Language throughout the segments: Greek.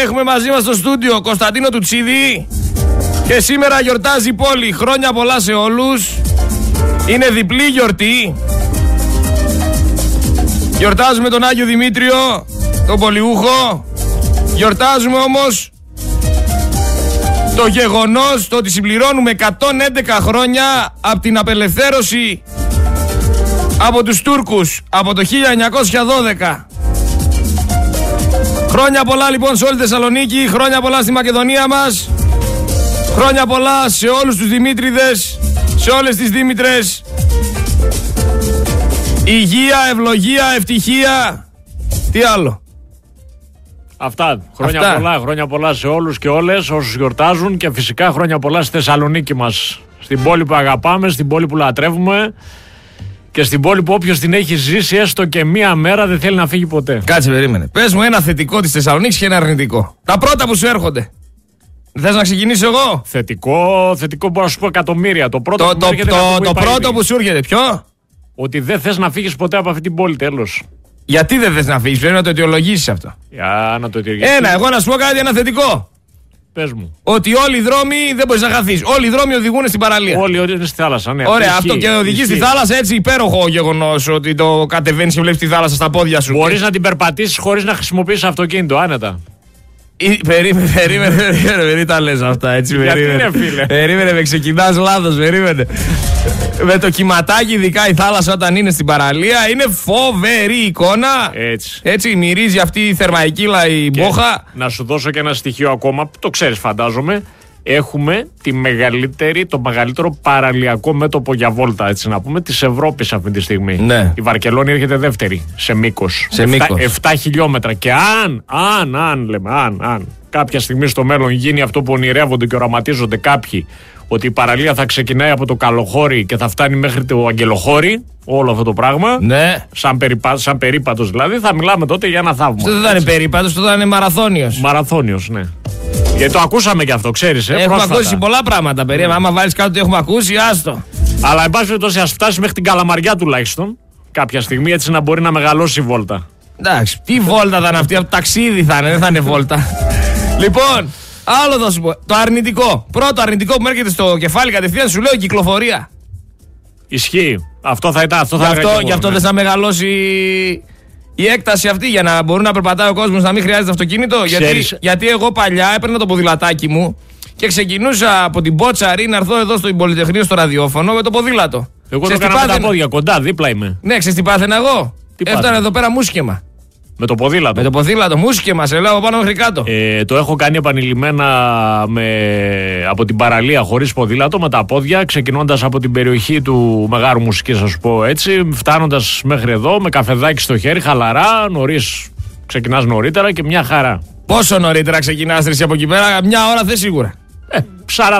έχουμε μαζί μας στο στούντιο Κωνσταντίνο Τουτσίδη και σήμερα γιορτάζει η πόλη. Χρόνια πολλά σε όλους. Είναι διπλή γιορτή. Γιορτάζουμε τον Άγιο Δημήτριο, τον Πολιούχο. Γιορτάζουμε όμως το γεγονός το ότι συμπληρώνουμε 111 χρόνια από την απελευθέρωση από τους Τούρκους από το 1912. Χρόνια πολλά λοιπόν σε όλη τη Θεσσαλονίκη, χρόνια πολλά στη Μακεδονία μας, χρόνια πολλά σε όλους τους Δημήτριδες, σε όλες τις Δήμητρες. Υγεία, ευλογία, ευτυχία, τι άλλο; Αυτά. Χρόνια Αυτά. πολλά, χρόνια πολλά σε όλους και όλες όσους γιορτάζουν και φυσικά χρόνια πολλά στη Θεσσαλονίκη μας. Στην πόλη που αγαπάμε, στην πόλη που λατρεύουμε και στην πόλη που όποιος την έχει ζήσει έστω και μία μέρα δεν θέλει να φύγει ποτέ. Κάτσε, περίμενε. Πες μου ένα θετικό της Θεσσαλονίκης και ένα αρνητικό. Τα πρώτα που σου έρχονται. Θες να ξεκινήσω εγώ; Θετικό, θετικό μπορώ να σου πω εκατομμύρια. Το πρώτο Το, που μου το, έρχεται το, είναι αυτό το είπα πρώτο ήδη. που σου έρχεται. Ποιο; Ότι δεν θες να φύγεις ποτέ από αυτή την πόλη, τέλος. Γιατί δεν θες να φύγεις, πρέπει να το αιτιολογήσεις αυτό. Για να το αιτιολογήσεις. Ένα, εγώ να σου πω κάτι, ένα θετικό. Πες μου. Ότι όλοι οι δρόμοι δεν μπορείς να χαθείς. Όλοι οι δρόμοι οδηγούν στην παραλία. Όλοι όλοι είναι στη θάλασσα, ναι. Ωραία, Ισχύει, αυτό και οδηγείς στη ισχύει. θάλασσα έτσι υπέροχο γεγονός ότι το κατεβαίνεις και βλέπεις τη θάλασσα στα πόδια σου. Μπορείς να την περπατήσεις χωρίς να χρησιμοποιήσεις αυτοκίνητο, άνετα. Ε, Περίμενε, περίμενε, περίμενε, μην τα λες αυτά έτσι, Γιατί περίμενε. ρε, φίλε; Περίμενε, με ξεκινάς λάθος, περίμενε. με το κυματάκι, ειδικά η θάλασσα όταν είναι στην παραλία, είναι φοβερή εικόνα. Έτσι. Έτσι, μυρίζει αυτή η θερμαϊκύλα η Και μπόχα. Να σου δώσω και ένα στοιχείο ακόμα, που το ξέρεις φαντάζομαι. Έχουμε τη μεγαλύτερη, το μεγαλύτερο παραλιακό μέτωπο για βόλτα, έτσι να πούμε, της Ευρώπης αυτή τη στιγμή. Ναι. Η Βαρκελόνη έρχεται δεύτερη σε μήκος. Σε 7, μήκος. 7 χιλιόμετρα. Και αν, αν, αν λέμε, αν, αν κάποια στιγμή στο μέλλον γίνει αυτό που ονειρεύονται και οραματίζονται κάποιοι, ότι η παραλία θα ξεκινάει από το καλοχώρι και θα φτάνει μέχρι το αγγελοχώρι, όλο αυτό το πράγμα. Ναι. Σαν, περιπά, σαν περίπατος δηλαδή, θα μιλάμε τότε για ένα θαύμα. Αυτό δεν θα είναι περίπατος, αυτό θα είναι μαραθώνιος. Μαραθώνιος, ναι. Γιατί το ακούσαμε και αυτό, ξέρεις, ε, Έχουμε πρόσφατα. ακούσει πολλά πράγματα. Περίμενα, άμα βάλεις κάτω ότι έχουμε ακούσει, άστο. Αλλά εν πάση περιπτώσει, ας φτάσει μέχρι την Καλαμαριά τουλάχιστον. Κάποια στιγμή έτσι να μπορεί να μεγαλώσει η βόλτα. Εντάξει, τι βόλτα θα είναι αυτή, αυτό ταξίδι θα είναι, δεν θα είναι βόλτα. λοιπόν, άλλο θα σου πω. Το αρνητικό. Πρώτο αρνητικό που μου έρχεται στο κεφάλι κατευθείαν σου λέω κυκλοφορία. Ισχύει. Αυτό θα ήταν. Αυτό Γι' θα έλεγα αυτό, και γι' εγώ, αυτό ναι. θες να μεγαλώσει η έκταση αυτή για να μπορεί να περπατάει ο κόσμος να μην χρειάζεται αυτοκίνητο. Γιατί, Ξέρεις- γιατί εγώ παλιά έπαιρνα το ποδηλατάκι μου και ξεκινούσα από την Πότσαρη να έρθω εδώ στο Πολυτεχνείο στο ραδιόφωνο με το ποδήλατο. Εγώ το Ξέρεις τι έκανα με τα πάθαινα; πόδια, κοντά, δίπλα είμαι. Ναι, ξέρεις τι πάθαινα εγώ; Τι Έφτανα πάθαινε; εδώ πέρα μουσκεμα. Με το ποδήλατο. Με το ποδήλατο, μουσκεμα, σε λέω από πάνω μέχρι κάτω. Ε, το έχω κάνει επανειλημμένα με, από την παραλία χωρίς ποδήλατο, με τα πόδια, ξεκινώντας από την περιοχή του Μεγάρου Μουσικής, α πω έτσι, φτάνοντας μέχρι εδώ με καφεδάκι στο χέρι, χαλαρά, νωρίς. Ξεκινάς νωρίτερα και μια χαρά. Πόσο νωρίτερα ξεκινάς εσύ από εκεί πέρα, μια ώρα θες σίγουρα. Ε,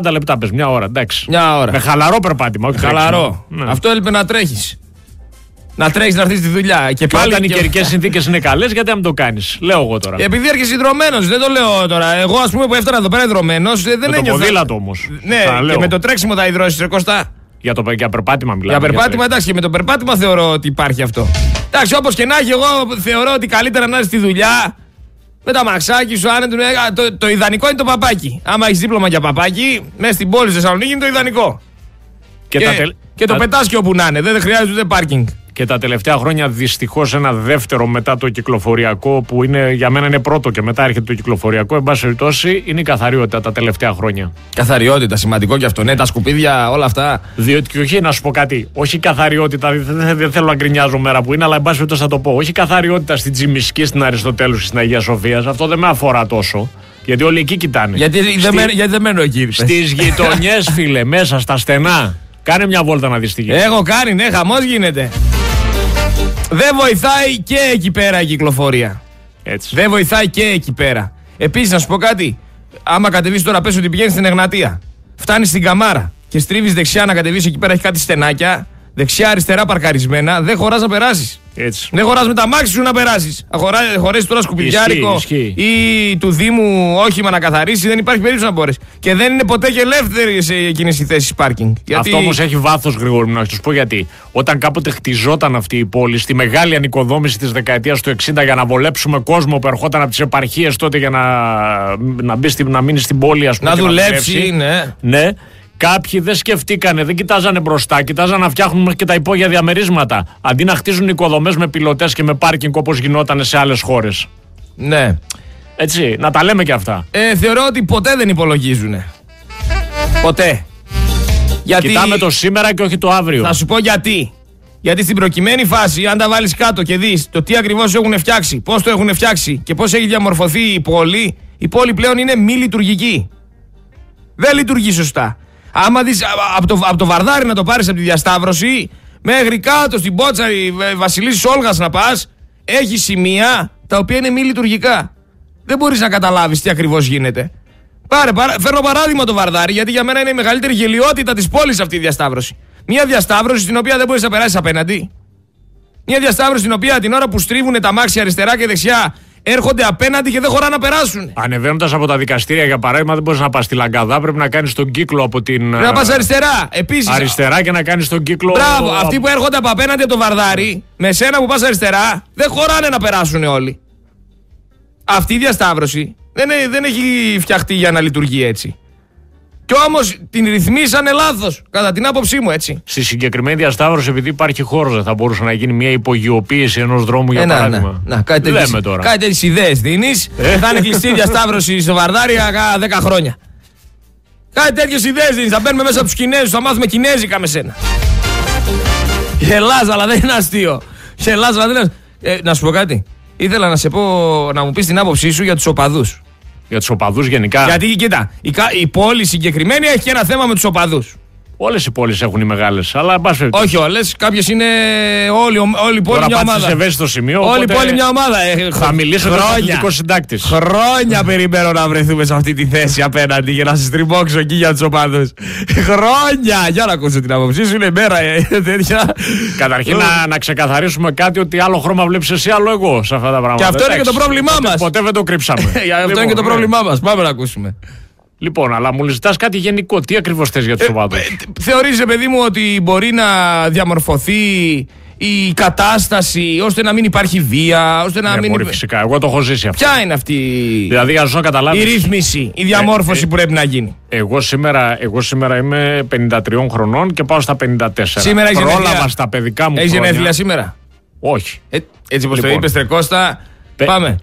40 λεπτά πες, μια ώρα, εντάξει. Μια ώρα. Με χαλαρό περπάτημα, όχι Χαλαρό. τρέξιμο. Ναι. Αυτό έλειπε να τρέχεις. Να τρέχεις να έρθεις στη δουλειά. Και Και πάλι. όταν οι και- καιρικές συνθήκες είναι καλές, γιατί να μην το κάνεις. Λέω εγώ τώρα. Και επειδή έρχεσαι δρομένο, δεν το λέω τώρα. Εγώ, ας πούμε, που έφτανα εδώ πέρα δρομένο, δεν με το ένιωθα. ποδήλατο όμως. Ναι, και με το τρέξιμο θα υδρώσεις, ρε Κωστά. Για, το, για περπάτημα μιλάμε. Για περπάτημα, εντάξει, και με το περπάτημα θεωρώ ότι υπάρχει αυτό. Εντάξει, όπως και να έχει, εγώ θεωρώ ότι καλύτερα να είσαι στη δουλειά με τα μαξάκι σου, άνετο. Το, το ιδανικό είναι το παπάκι. Άμα έχεις δίπλωμα για παπάκι, μέσα στην πόλη τη Θεσσαλονίκη είναι το ιδανικό. Και, Και, τα, τελ- και το τα- πετάς και όπου να είναι, δεν χρειάζεται ούτε πάρκινγκ. Και τα τελευταία χρόνια δυστυχώς ένα δεύτερο μετά το κυκλοφοριακό που είναι, για μένα είναι πρώτο και μετά έρχεται το κυκλοφοριακό. Εν πάση περιπτώσει είναι η καθαριότητα τα τελευταία χρόνια. Καθαριότητα, σημαντικό και αυτό. Ναι, τα σκουπίδια, όλα αυτά. Διότι και όχι να σου πω κάτι, όχι καθαριότητα, δεν, δεν- δεν θέλω να γκρινιάζω μέρα που είναι, αλλά εν πάση περιπτώσει θα το πω. Όχι καθαριότητα στην Τζιμισκή, στην Αριστοτέλου και στην Αγία Σοφία, αυτό δεν με αφορά τόσο. Γιατί όλοι εκεί κοιτάνε. Γιατί, Στη- δεν, μένω, γιατί δεν μένω εκεί. πες. Στις γειτονιές, φίλε, μέσα στα στενά. Κάνε μια βόλτα να δεις τι γίνεται. Έχω κάνει, ναι, χαμός γίνεται. Δεν βοηθάει και εκεί πέρα η κυκλοφορία. Έτσι. Δεν βοηθάει και εκεί πέρα. Επίσης, να σου πω κάτι. Άμα κατεβείς τώρα, πες ότι πηγαίνεις στην Εγνατία. Φτάνεις στην Καμάρα και στρίβεις δεξιά να κατεβείς εκεί πέρα, έχει κάτι στενάκια. Δεξιά-αριστερά παρκαρισμένα. Δεν χωράς να περάσεις. Έτσι. Δεν χωρά με τα μάξι σου να περάσεις. Χωρέσεις τώρα σκουπιδιάρικο Ισχύει, ή του Δήμου όχημα να καθαρίσει, δεν υπάρχει περίπτωση να μπορέσει. Και δεν είναι ποτέ και ελεύθερη σε εκείνες οι θέσεις πάρκινγκ. Γιατί... Αυτό όμως έχει βάθος, Γρηγόρη μου, να σου πω γιατί. Όταν κάποτε χτιζόταν αυτή η πόλη, στη μεγάλη ανοικοδόμηση της δεκαετίας του 60 για να βολέψουμε κόσμο που ερχόταν από τις επαρχίες τότε για να, να, μπει στην, να μείνει στην πόλη, ας πούμε. Να και δουλέψει, ναι. Ναι. Κάποιοι δεν σκεφτήκανε, δεν κοιτάζανε μπροστά, κοιτάζανε να φτιάχνουν μέχρι και τα υπόγεια διαμερίσματα. Αντί να χτίζουν οικοδομές με πιλωτές και με πάρκινγκ όπως γινόταν σε άλλες χώρες. Ναι. Έτσι, να τα λέμε και αυτά. Ε, θεωρώ ότι ποτέ δεν υπολογίζουν. Ποτέ. Γιατί... Κοιτάμε το σήμερα και όχι το αύριο. Θα σου πω γιατί. Γιατί στην προκειμένη φάση, αν τα βάλεις κάτω και δεις το τι ακριβώς έχουν φτιάξει, πώς το έχουν φτιάξει και πώς έχει διαμορφωθεί η πόλη, η πόλη πλέον είναι μη λειτουργική. Δεν λειτουργεί σωστά. Άμα δεις από το, από το βαρδάρι να το πάρεις από τη διασταύρωση, μέχρι κάτω στην πότσα η Βασιλίση Όλγας να πας, έχει σημεία τα οποία είναι μη λειτουργικά. Δεν μπορείς να καταλάβεις τι ακριβώς γίνεται. Πάρε, πάρε, φέρνω παράδειγμα το βαρδάρι, γιατί για μένα είναι η μεγαλύτερη γελιότητα της πόλης αυτή η διασταύρωση. Μια διασταύρωση στην οποία δεν μπορείς να περάσεις απέναντι. Μια διασταύρωση στην οποία την ώρα που στρίβουν τα μάξια αριστερά και δεξιά έρχονται απέναντι και δεν χωρά να περάσουν. Ανεβαίνοντας από τα δικαστήρια, για παράδειγμα, δεν μπορείς να πας στη Λαγκαδά. Πρέπει να κάνεις τον κύκλο από την. Πρέπει να πας αριστερά. Επίσης. Αριστερά και να κάνεις τον κύκλο. Μπράβο. Αυτοί που έρχονται από απέναντι από το βαρδάρι, με σένα που πας αριστερά, δεν χωράνε να περάσουν όλοι. Αυτή η διασταύρωση δεν, δεν έχει φτιαχτεί για να λειτουργεί έτσι. Κι όμως την ρυθμίσανε λάθος, κατά την άποψή μου έτσι. Στη συγκεκριμένη διασταύρωση, επειδή υπάρχει χώρος, δεν θα μπορούσε να γίνει μια υπογειοποίηση ενός δρόμου για ε, παράδειγμα. Να, να, κάτι Λέμε τώρα. Κάτι τέτοιες ιδέες δίνεις. Ε. Θα είναι κλειστή η διασταύρωση στο Βαρδάρι για 10 χρόνια. Κάτι τέτοιες ιδέες δίνεις. Θα μπαίνουμε μέσα από τους Κινέζους, θα μάθουμε Κινέζικα με σένα. Γελάς, αλλά δεν είναι αστείο. Γελάς, αλλά δεν είναι. Ε, να σου πω κάτι. Ήθελα να σε πω να μου πεις την άποψή σου για τους οπαδούς για τους οπαδούς γενικά. Γιατί κοίτα, η, η πόλη συγκεκριμένη έχει ένα θέμα με τους οπαδούς. Όλες οι πόλεις έχουν οι μεγάλες. Αλλά πάση Όχι όλες. Κάποιες είναι. Όλη, όλη η πόλη Τώρα μια ομάδα. σε ευαίσθητο σημείο. Όλη η πόλη μια ομάδα. Ε, θα μιλήσω για συντάκτης. Χρόνια περιμένω να βρεθούμε σε αυτή τη θέση απέναντι για να σας τριμώξω εκεί για τους οπαδούς. Χρόνια! Για να ακούσω την άποψή σου. Είναι μέρα ε, τέτοια. Καταρχήν να, να ξεκαθαρίσουμε κάτι ότι άλλο χρώμα βλέπεις εσύ, άλλο εγώ σε αυτά τα πράγματα. Και αυτό είναι και το πρόβλημά μας. Ποτέ δεν το κρύψαμε. Αυτό είναι και το λοιπόν, πρόβλημά μας. Πάμε να ακούσουμε. Λοιπόν, αλλά μου ζητάς κάτι γενικό. Τι ακριβώς θες για τους οπαδού. Ε, ε, Θεωρεί, παιδί μου, ότι μπορεί να διαμορφωθεί η κατάσταση ώστε να μην υπάρχει βία, ώστε να ναι, μην. Μπορεί φυσικά. Εγώ το έχω ζήσει αυτό. Ποια είναι αυτή δηλαδή, για να καταλάβεις. η ρύθμιση, η διαμόρφωση ε, ε, που πρέπει να γίνει; Εγώ σήμερα, εγώ σήμερα είμαι 53 χρονών και πάω στα 54. Σήμερα έχεις Πρόλαβα στα παιδικά μου Έχεις γενέθλια σήμερα; Όχι. Ε, έτσι όπως λοιπόν, το είπε, Τρεκώστα. Πάμε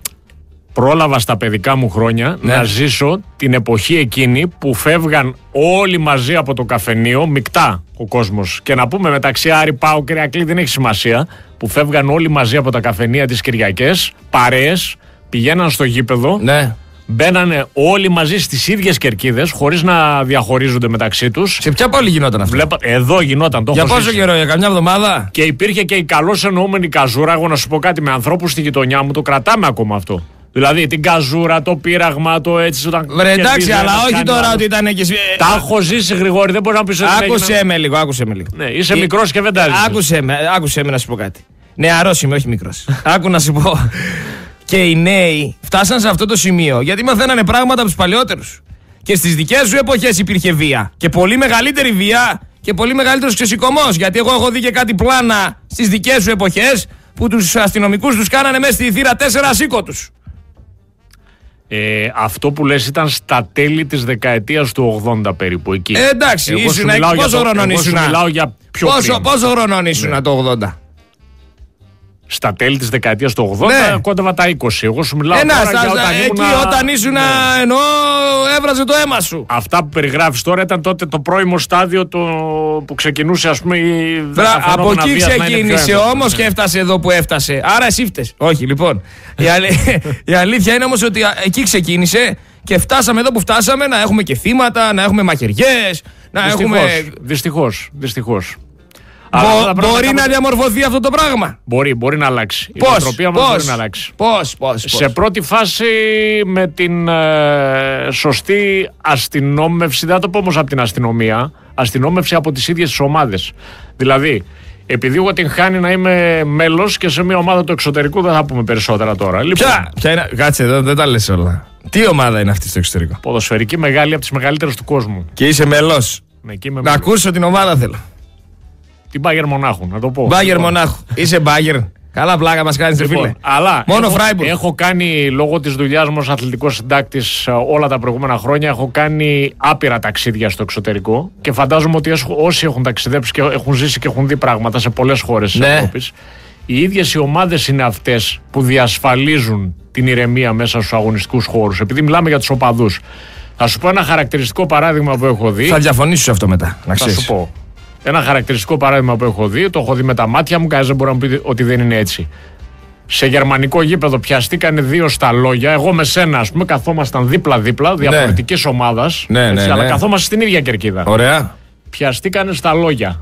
πρόλαβα στα παιδικά μου χρόνια ναι. να ζήσω την εποχή εκείνη που φεύγαν όλοι μαζί από το καφενείο, μεικτά ο κόσμος. Και να πούμε μεταξύ Άρη Πάου και Ριακλή δεν έχει σημασία, που φεύγαν όλοι μαζί από τα καφενεία τις Κυριακές, παρέες, πηγαίναν στο γήπεδο. Ναι. Μπαίνανε όλοι μαζί στις ίδιες κερκίδες, χωρίς να διαχωρίζονται μεταξύ τους. Σε ποια πόλη γινόταν αυτό; Βλέπα... Εδώ γινόταν το Για πόσο καιρό, για καμιά εβδομάδα; Και υπήρχε και η καλώς εννοούμενη καζούρα. Εγώ να σου πω κάτι με ανθρώπους στη γειτονιά μου, το κρατάμε ακόμα αυτό. Δηλαδή την καζούρα, το πείραγμα, το έτσι. Όταν Βρε εντάξει, αλλά όχι τώρα ότι ήταν εκεί. Τα έχω ζήσει γρηγόρη, δεν μπορεί να πεις ότι. Άκουσε με λίγο, άκουσε με λίγο. Ναι, είσαι και... μικρός και δεν τα Άκουσε με, άκουσε με να σου πω κάτι. Νεαρός είμαι, όχι μικρός. Άκου να σου πω. και οι νέοι φτάσαν σε αυτό το σημείο γιατί μαθαίνανε πράγματα από τους παλαιότερους. Και στις δικές σου εποχές υπήρχε βία. Και πολύ μεγαλύτερη βία και πολύ μεγαλύτερος ξεσηκωμός. Γιατί εγώ έχω δει και κάτι πλάνα στις δικές σου εποχές που τους αστυνομικούς τους κάνανε μέσα στη θύρα 4 σήκω ε, αυτό που λες ήταν στα τέλη της δεκαετίας του 80 περίπου εκεί. Ε, εντάξει, ήσουν, πόσο χρονών ήσουν. μιλάω για πιο πόσο, πόσο χρονών ήσουν ναι. το 80 στα τέλη της δεκαετίας του 80, ναι. κόντευα τα 20. Εγώ σου μιλάω Ένα, τώρα για όταν εκεί όταν ήσουν ναι. ενώ έβραζε το αίμα σου. Αυτά που περιγράφεις τώρα ήταν τότε το πρώιμο στάδιο το που ξεκινούσε, ας πούμε. Η Βρα, από εκεί ξεκίνησε όμως και έφτασε εδώ που έφτασε. Άρα εσύ φταίει. Όχι, λοιπόν. η, η αλήθεια είναι όμως ότι εκεί ξεκίνησε και φτάσαμε εδώ που φτάσαμε να έχουμε και θύματα, να έχουμε μαχαιριές. Να δυστυχώς, έχουμε. Δυστυχώς. Δυστυχώς. Μπο, μπορεί να διαμορφωθεί αυτό το πράγμα; Μπορεί, μπορεί να αλλάξει. Πώς, η νοοτροπία μας μπορεί να αλλάξει. Πώς, πώς, Σε πρώτη φάση με την ε, σωστή αστυνόμευση, δεν θα το πω όμως από την αστυνομία, αστυνόμευση από τις ίδιες τις ομάδες. Δηλαδή, Επειδή εγώ την χάνει να είμαι μέλος και σε μια ομάδα του εξωτερικού δεν θα πούμε περισσότερα τώρα. Λοιπόν, ποια, ποια είναι, κάτσε εδώ, δεν τα λες όλα. Τι ομάδα είναι αυτή στο εξωτερικό; Ποδοσφαιρική μεγάλη από τις μεγαλύτερες του κόσμου. Και είσαι μέλος; Ναι, είμαι να ακούσω την ομάδα θέλω. Την Μπάγκερ Μονάχου, να το πω. Μπάγκερ λοιπόν. Μονάχου. Είσαι Μπάγκερ. Καλά πλάκα μας κάνεις, λοιπόν, φίλε. Αλλά Μόνο έχω, Φράιμπουργκ. Έχω κάνει λόγω της δουλειάς μου ως αθλητικός συντάκτης ε, όλα τα προηγούμενα χρόνια. Έχω κάνει άπειρα ταξίδια στο εξωτερικό και φαντάζομαι ότι όσοι έχουν ταξιδέψει και έχουν ζήσει και έχουν δει πράγματα σε πολλές χώρες της ναι. Ευρώπης, οι ίδιες οι ομάδες είναι αυτές που διασφαλίζουν την ηρεμία μέσα στους αγωνιστικούς χώρους. Επειδή μιλάμε για τους οπαδούς. Θα σου πω ένα χαρακτηριστικό παράδειγμα που έχω δει. Θα διαφωνήσω σε αυτό μετά. Να θα σου πω. Ένα χαρακτηριστικό παράδειγμα που έχω δει, το έχω δει με τα μάτια μου, κανένας δεν μπορεί να μου πει ότι δεν είναι έτσι. Σε γερμανικό γήπεδο πιαστήκανε δύο στα λόγια. Εγώ με σένα, ας πούμε, καθόμασταν δίπλα-δίπλα, διαφορετικής ναι. ομάδας. Ναι, ναι, ναι, αλλά καθόμαστε στην ίδια κερκίδα. Ωραία. Πιαστήκανε στα λόγια.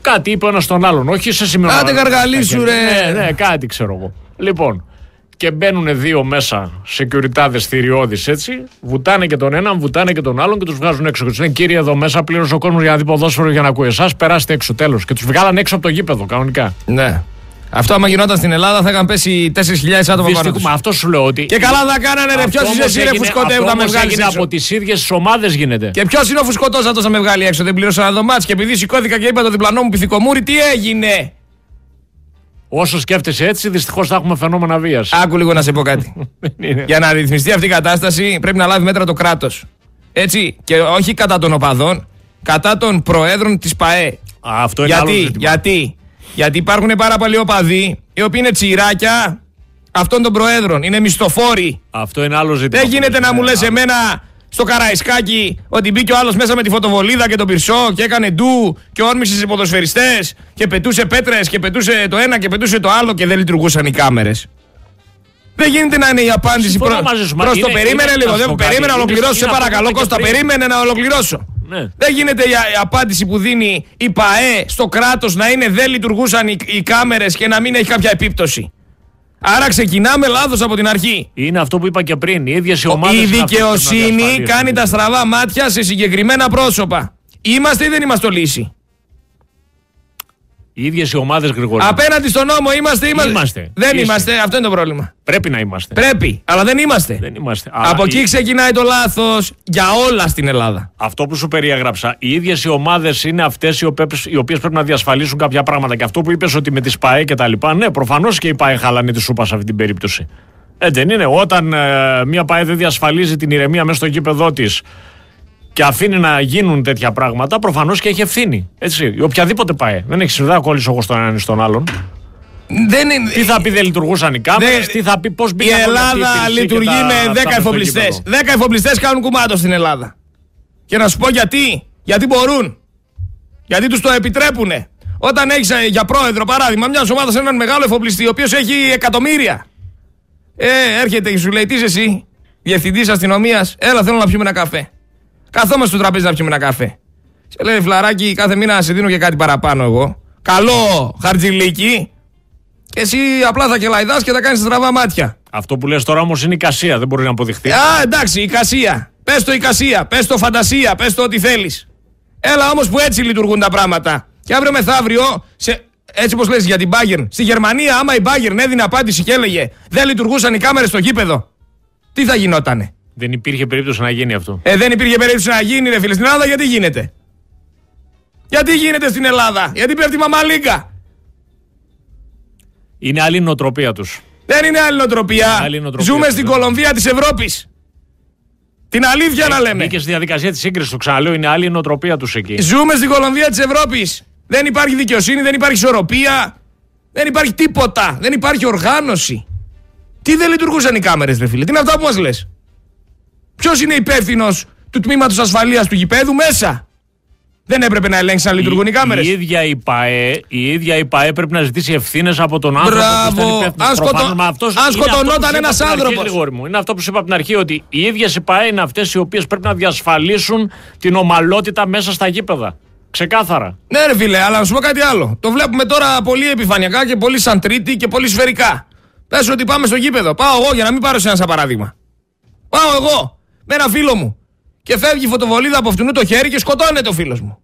Κάτι είπε ένας στον άλλον, όχι σε σημείο. Κάτι γαργαλίσου, ρε. Ναι, ναι, κάτι ξέρω εγώ. Λοιπόν, και μπαίνουν δύο μέσα σεκιουριτάδε θηριώδεις έτσι. Βουτάνε και τον έναν, βουτάνε και τον άλλον και τους βγάζουν έξω. Και τους λένε Κύριε, εδώ μέσα πλήρωσε ο κόσμος για να δει ποδόσφαιρο για να ακούει εσάς. Περάστε έξω τέλος. Και τους βγάλανε έξω από το γήπεδο κανονικά. Ναι. Αυτό άμα γινόταν στην Ελλάδα θα είχαν πέσει 4.000 άτομα πάνω τους. Αυτό σου λέω ότι. Και καλά θα κάνανε ρε. Ποιος είσαι εσύ ρε φουσκωτέ θα με βγάλει έξω; από τις ίδιες ομάδες γίνεται. Και ποιος είναι ο φουσκωτός να με βγάλει έξω; Δεν πλήρωσα ένα δωμάτιο και επειδή σηκώθηκα και είπα το διπλανό μου πυθικομούρι, τι έγινε; Όσο σκέφτεσαι έτσι, δυστυχώς θα έχουμε φαινόμενα βίας. Άκου λίγο να σε πω κάτι. Για να ρυθμιστεί αυτή η κατάσταση, πρέπει να λάβει μέτρα το κράτος. Έτσι. Και όχι κατά των οπαδών, κατά των προέδρων της ΠαΕ. Α, αυτό είναι γιατί, άλλο γιατί, γιατί υπάρχουν πάρα πολλοί οπαδοί, οι οποίοι είναι τσιράκια αυτών των προέδρων. Είναι μισθοφόροι. Αυτό είναι άλλο ζήτημα. Δεν γίνεται να μου λες εμένα στο Καραϊσκάκι ότι μπήκε ο άλλος μέσα με τη φωτοβολίδα και τον πυρσό και έκανε ντου και όρμησε σε ποδοσφαιριστές και πετούσε πέτρες και πετούσε το ένα και πετούσε το άλλο και δεν λειτουργούσαν οι κάμερες. Δεν γίνεται να είναι η απάντηση προ προς το περίμενε λίγο. Δεν περίμενε να ολοκληρώσω. Σε παρακαλώ, Κώστα, περίμενε να ολοκληρώσω. Ναι. Δεν γίνεται η απάντηση που δίνει η ΠαΕ στο κράτος να είναι δεν λειτουργούσαν οι, οι κάμερες και να μην έχει κάποια επίπτωση. Άρα ξεκινάμε λάθος από την αρχή. Είναι αυτό που είπα και πριν. Οι ίδιες οι ομάδες. Η δικαιοσύνη κάνει τα στραβά μάτια σε συγκεκριμένα πρόσωπα. Είμαστε ή δεν είμαστε λύση. Οι ίδιες οι ομάδες Γρηγορή. Απέναντι στον νόμο είμαστε, είμαστε. είμαστε. Δεν Είστε. είμαστε. Αυτό είναι το πρόβλημα. Πρέπει να είμαστε. Πρέπει. Αλλά δεν είμαστε. Δεν είμαστε. Από εκεί ξεκινάει το λάθος για όλα στην Ελλάδα. Αυτό που σου περιέγραψα. Οι ίδιες οι ομάδες είναι αυτές οι οποίε πρέπει να διασφαλίσουν κάποια πράγματα. Και αυτό που είπες ότι με τις ΠαΕ και τα λοιπά. Ναι, προφανώς και οι ΠαΕ χαλάνε τη σούπα σε αυτή την περίπτωση. Έτσι δεν είναι. Όταν ε, μια ΠαΕ δεν διασφαλίζει την ηρεμία μέσα στο γήπεδό της και αφήνει να γίνουν τέτοια πράγματα, προφανώς και έχει ευθύνη. Έτσι. Οποιαδήποτε πάει. Δεν έχεις συμβεί κόλλησε εγώ στον έναν ή στον άλλον. Δεν είναι... Τι θα πει δεν λειτουργούσαν οι κάμερες, δεν... τι θα πει πώς μπήκαν Η Ελλάδα λειτουργεί με 10 εφοπλιστές. 10 εφοπλιστές κάνουν κουμάτο στην Ελλάδα. Και να σου πω γιατί. Γιατί μπορούν. Γιατί τους το επιτρέπουν. Όταν έχεις ε, για πρόεδρο παράδειγμα μιας ομάδας έναν μεγάλο εφοπλιστή, ο οποίος έχει εκατομμύρια. Ε, έρχεται και σου λέει τι εσύ, διευθυντής αστυνομίας, έλα θέλω να πιούμε ένα καφέ. Καθόμαστε στο τραπέζι να πιούμε ένα καφέ. Σε λέει φλαράκι, κάθε μήνα σε δίνω και κάτι παραπάνω εγώ. Καλό χαρτζιλίκι. Και εσύ απλά θα κελαϊδάς και θα κάνεις στραβά μάτια. Αυτό που λες τώρα όμως είναι η κασία, δεν μπορεί να αποδειχθεί. Α, εντάξει, η κασία. Πες το η κασία, πες το φαντασία, πες το ό,τι θέλεις. Έλα όμως που έτσι λειτουργούν τα πράγματα. Και αύριο μεθαύριο, σε, έτσι όπως λες για την Bayern, στη Γερμανία, άμα η Bayern έδινε απάντηση και έλεγε Δεν λειτουργούσαν οι κάμερες στο γήπεδο, τι θα γινότανε; Δεν υπήρχε περίπτωση να γίνει αυτό. Ε, δεν υπήρχε περίπτωση να γίνει, ρε φίλε. Στην Ελλάδα γιατί γίνεται; Γιατί γίνεται στην Ελλάδα, Γιατί πέφτει η μαμαλίγκα. Είναι άλλη νοοτροπία τους. Δεν είναι άλλη νοοτροπία. Ζούμε στην Κολομβία της Ευρώπης. Την αλήθεια να λέμε. Και στη διαδικασία της σύγκρισης, το ξαναλέω, είναι άλλη νοοτροπία τους εκεί. Ζούμε στην Κολομβία της Ευρώπης. Δεν υπάρχει δικαιοσύνη, δεν υπάρχει ισορροπία. Δεν υπάρχει τίποτα. Δεν υπάρχει οργάνωση. Τι δεν λειτουργούσαν οι κάμερες, ρε φίλε. Τι είναι αυτά που μας λες; Ποιος είναι υπεύθυνος του τμήματος ασφαλείας του γηπέδου μέσα; Δεν έπρεπε να ελέγξεις αν λειτουργούν οι κάμερες. Η ίδια η ΠαΕ, η ίδια η ΠαΕ πρέπει να ζητήσει ευθύνες από τον άνθρωπο Μπράβο. που Αν, σκοτω... αν σκοτωνόταν ένας άνθρωπος. Είναι αυτό που σου είπα από την αρχή, ότι οι ίδιες οι ΠαΕ είναι αυτές οι οποίες πρέπει να διασφαλίσουν την ομαλότητα μέσα στα γήπεδα. Ξεκάθαρα. Ναι, ρε φίλε, αλλά να σου πω κάτι άλλο. Το βλέπουμε τώρα πολύ επιφανειακά και πολύ σαν τρίτη και πολύ σφαιρικά. Πες ότι πάμε στο γήπεδο. Πάω εγώ για να μην πάρω σε ένα σαν παράδειγμα. Πάω εγώ με ένα φίλο μου. Και φεύγει η φωτοβολίδα από αυτού το χέρι και σκοτώνεται ο φίλος μου.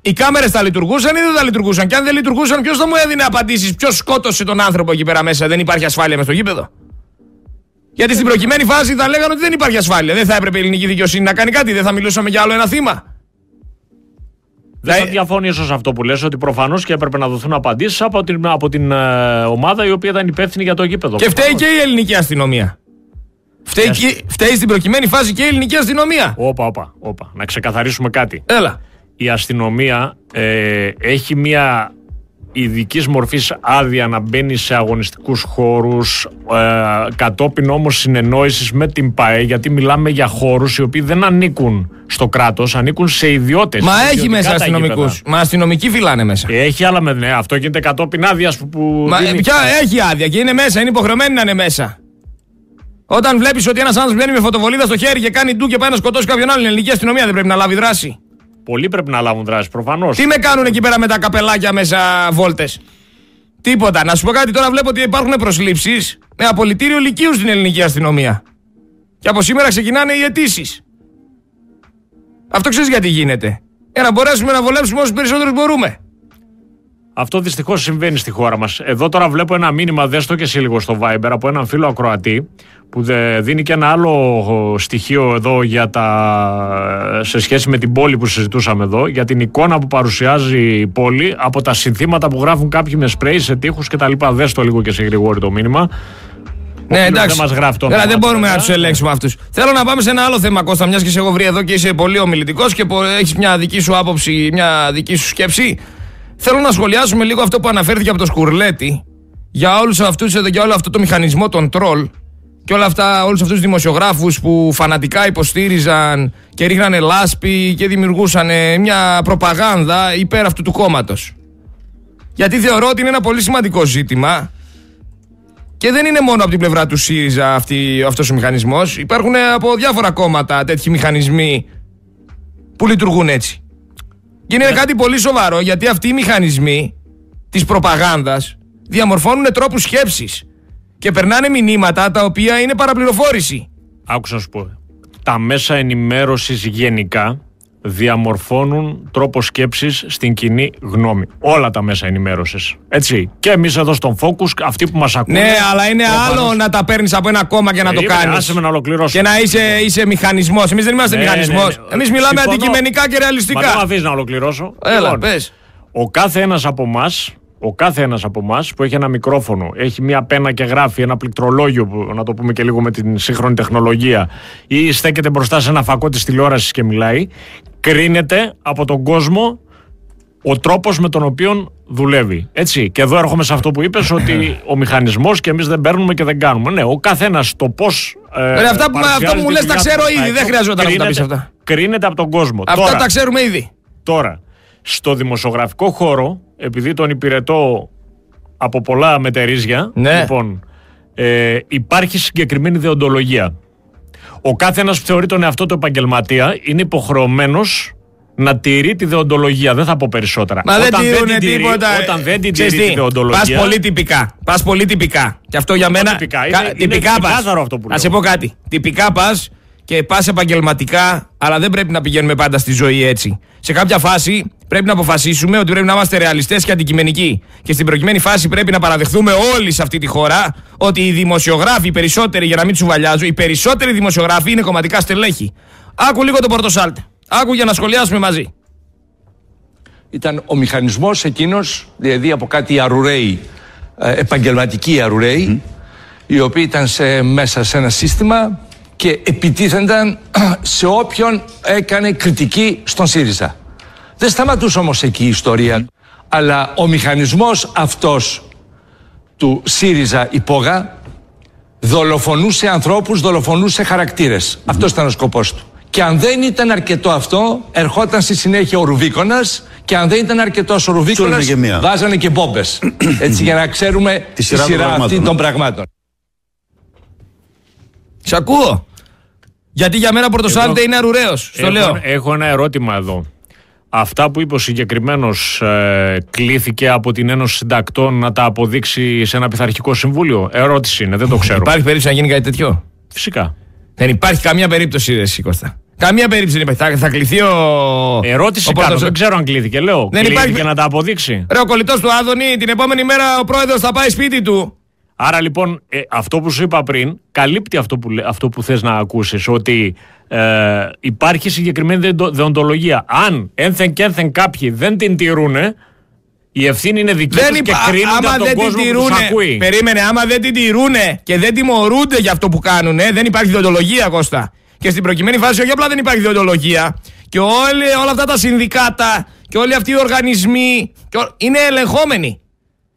Οι κάμερες θα λειτουργούσαν ή δεν θα λειτουργούσαν; Και αν δεν λειτουργούσαν, ποιος θα μου έδινε απαντήσεις, ποιος σκότωσε τον άνθρωπο εκεί πέρα μέσα; Δεν υπάρχει ασφάλεια μες στο γήπεδο. Γιατί στην προκειμένη φάση θα λέγανε ότι δεν υπάρχει ασφάλεια. Δεν θα έπρεπε η ελληνική δικαιοσύνη να κάνει κάτι, δεν θα μιλούσαμε για άλλο ένα θύμα. Δεν θα διαφωνήσω σε αυτό που λες ότι προφανώς και έπρεπε να δοθούν απαντήσεις από την, από την ε, ομάδα η οποία ήταν υπεύθυνη για το γήπεδο. Και φταίει και η ελληνική αστυνομία. Φταίει, και, φταίει στην προκειμένη φάση και η ελληνική αστυνομία. Όπα, όπα, όπα. Να ξεκαθαρίσουμε κάτι. Έλα. Η αστυνομία ε, έχει μια ειδική μορφή άδεια να μπαίνει σε αγωνιστικούς χώρους, ε, κατόπιν όμως συνεννόησης με την ΠαΕ, γιατί μιλάμε για χώρους οι οποίοι δεν ανήκουν στο κράτος, ανήκουν σε ιδιώτες. Μα έχει μέσα αστυνομικούς. Μα αστυνομικοί φυλάνε μέσα. Έχει, αλλά με, ναι, αυτό γίνεται κατόπιν άδειας που. που Μα δίνει... ποια έχει άδεια και είναι μέσα, είναι υποχρεωμένοι να είναι μέσα. Όταν βλέπεις ότι ένας άνθρωπος βγαίνει με φωτοβολίδα στο χέρι και κάνει ντου και πάει να σκοτώσει κάποιον άλλον, η ελληνική αστυνομία δεν πρέπει να λάβει δράση. Πολλοί πρέπει να λάβουν δράση, προφανώς. Τι με κάνουν εκεί πέρα με τα καπελάκια μέσα βόλτες; Τίποτα. Να σου πω κάτι τώρα, βλέπω ότι υπάρχουν προσλήψεις με απολυτήριο λυκείου στην ελληνική αστυνομία. Και από σήμερα ξεκινάνε οι αιτήσεις. Αυτό ξέρεις γιατί γίνεται. Για να μπορέσουμε να βολέψουμε όσους περισσότερους μπορούμε. Αυτό δυστυχώς συμβαίνει στη χώρα μας. Εδώ τώρα βλέπω ένα μήνυμα, δέστο και εσύ λίγο στο Viber, από έναν φίλο ακροατή, που δίνει και ένα άλλο στοιχείο εδώ για τα, σε σχέση με την πόλη που συζητούσαμε εδώ, για την εικόνα που παρουσιάζει η πόλη από τα συνθήματα που γράφουν κάποιοι με σπρέι σε τείχους κτλ. Δες το λίγο και σε γρηγόρη το μήνυμα. Ναι, εντάξει. Δεν, μας γράφει τον δεν μπορούμε να τους ελέγξουμε αυτούς. Θέλω να πάμε σε ένα άλλο θέμα, Κώστα, μιας και σε έχω βρει εδώ και είσαι πολύ ομιλητικός και έχεις μια δική σου άποψη, μια δική σου σκέψη. Θέλω να σχολιάσουμε λίγο αυτό που αναφέρθηκε από το Σκουρλέτη για όλους αυτούς εδώ, για όλο αυτό το μηχανισμό των τρόλ και όλα αυτά, όλους αυτούς τους δημοσιογράφους που φανατικά υποστήριζαν και ρίχνανε λάσπη και δημιουργούσαν μια προπαγάνδα υπέρ αυτού του κόμματος. Γιατί θεωρώ ότι είναι ένα πολύ σημαντικό ζήτημα και δεν είναι μόνο από την πλευρά του ΣΥΡΙΖΑ αυτή, αυτός ο μηχανισμός. Υπάρχουν από διάφορα κόμματα τέτοιοι μηχανισμοί που λειτουργούν έτσι. Και είναι ναι. κάτι πολύ σοβαρό γιατί αυτοί οι μηχανισμοί της προπαγάνδας διαμορφώνουν τρόπους σκέψης και περνάνε μηνύματα τα οποία είναι παραπληροφόρηση. Άκουσα να σου πω. Τα μέσα ενημέρωσης γενικά διαμορφώνουν τρόπο σκέψης στην κοινή γνώμη. Όλα τα μέσα ενημέρωσης. Έτσι. Και εμείς εδώ στον Focus, αυτοί που μας ακούνε. Ναι, αλλά είναι άλλο να τα παίρνεις από ένα κόμμα και να το κάνεις. Άσε με να ολοκληρώσω. Και να είσαι, είσαι μηχανισμός. Εμείς δεν είμαστε ναι, μηχανισμός. Ναι, ναι. Εμείς μιλάμε Συμφωνώ. αντικειμενικά και ρεαλιστικά. Μα δεν αφήσεις να ολοκληρώσω. Έλα, λοιπόν, πες. Ο κάθε ένας από εμάς ο κάθε ένας από εμάς που έχει ένα μικρόφωνο, έχει μία πένα και γράφει ένα πληκτρολόγιο, που, να το πούμε και λίγο με την σύγχρονη τεχνολογία, ή στέκεται μπροστά σε ένα φακό της τηλεόρασης και μιλάει, κρίνεται από τον κόσμο ο τρόπος με τον οποίο δουλεύει. Έτσι. Και εδώ έρχομαι σε αυτό που είπες, ότι ο μηχανισμός και εμείς δεν παίρνουμε και δεν κάνουμε. Ναι, ο καθένας το πώς. Ε, αυτά που, αυτό που μου λες τα ξέρω ήδη. Δεν χρειαζόταν να τα πει αυτά. Κρίνεται από τον κόσμο. Αυτά τώρα, τα ξέρουμε ήδη. Τώρα, στο δημοσιογραφικό χώρο, επειδή τον υπηρετώ από πολλά μετερίζια, ναι. λοιπόν, ε, υπάρχει συγκεκριμένη δεοντολογία. Ο κάθε ένας που θεωρεί τον εαυτό του επαγγελματία είναι υποχρεωμένος να τηρεί τη δεοντολογία. Δεν θα πω περισσότερα. Μα όταν δεν τηρούν τίποτα. Όταν δεν την τηρεί τη δεοντολογία. Πας πολύ τυπικά. Πας πολύ τυπικά. Και αυτό για μένα. Τυπικά, είναι, τυπικά είναι αυτό που Να σε πω κάτι. Τυπικά πας και πας επαγγελματικά, αλλά δεν πρέπει να πηγαίνουμε πάντα στη ζωή έτσι. Σε κάποια φάση πρέπει να αποφασίσουμε ότι πρέπει να είμαστε ρεαλιστές και αντικειμενικοί. Και στην προκειμένη φάση πρέπει να παραδεχθούμε όλοι σε αυτή τη χώρα ότι οι δημοσιογράφοι, οι περισσότεροι, για να μην τους βαλιάζω, οι περισσότεροι δημοσιογράφοι είναι κομματικά στελέχη. Άκου λίγο το Πορτοσάλτε. Άκου για να σχολιάσουμε μαζί. Ήταν ο μηχανισμός εκείνος, δηλαδή από κάτι αρουραίοι, ε, επαγγελματικοί αρουραίοι, οι οποίοι ήταν σε, μέσα σε ένα σύστημα και επιτίθενταν σε όποιον έκανε κριτική στον ΣΥΡΙΖΑ. Δεν σταματούσε όμως εκεί η ιστορία, αλλά ο μηχανισμός αυτός του ΣΥΡΙΖΑ υπόγα δολοφονούσε ανθρώπους, δολοφονούσε χαρακτήρες. Αυτός ήταν ο σκοπός του. Και αν δεν ήταν αρκετό αυτό, ερχόταν στη συνέχεια ο Ρουβίκονας και αν δεν ήταν αρκετός ο Ρουβίκονας, βάζανε και μπόμπες. Έτσι για να ξέρουμε τη σειρά, αυτή των πραγμάτων. Σ' ακούω. Γιατί για μένα Πορτοσάλτε είναι αρουραίος. Στο λέω. Έχω ένα ερώτημα εδώ. Αυτά που είπε ο συγκεκριμένος ε, κλήθηκε από την Ένωση Συντακτών να τα αποδείξει σε ένα πειθαρχικό συμβούλιο; Ερώτηση είναι, δεν το ξέρω. Υπάρχει περίπτωση να γίνει κάτι τέτοιο; Φυσικά. Δεν υπάρχει καμία περίπτωση, ρε Κώστα. Καμία περίπτωση δεν υπάρχει. Θα, θα κληθεί ο. Ερώτηση ο κάνω, Πορτοσάλτη. δεν ξέρω αν κλείθηκε. Λέω. Δεν κλείθηκε υπάρχει- να τα αποδείξει. Ρε, ο κολλητός του Άδωνη την επόμενη μέρα ο πρόεδρος θα πάει σπίτι του. Άρα λοιπόν, ε, αυτό που σου είπα πριν καλύπτει αυτό που, λέ- αυτό που θες να ακούσεις, ότι ε, υπάρχει συγκεκριμένη δεοντο- δεοντολογία. Αν ένθεν και ένθεν κάποιοι δεν την τηρούνε, η ευθύνη είναι δική Δεν τους και υπά- κρίνονται άμα από τον δεν την κόσμο που τους τηρούνε. ακούει. Περίμενε, άμα δεν την τηρούνε και δεν τιμωρούνται για αυτό που κάνουν, δεν υπάρχει διοντολογία, Κώστα. Και στην προκειμένη φάση, όχι απλά δεν υπάρχει διοντολογία, και όλοι, όλα αυτά τα συνδικάτα και όλοι αυτοί οι οργανισμοί και ό- είναι ελεγχόμενοι.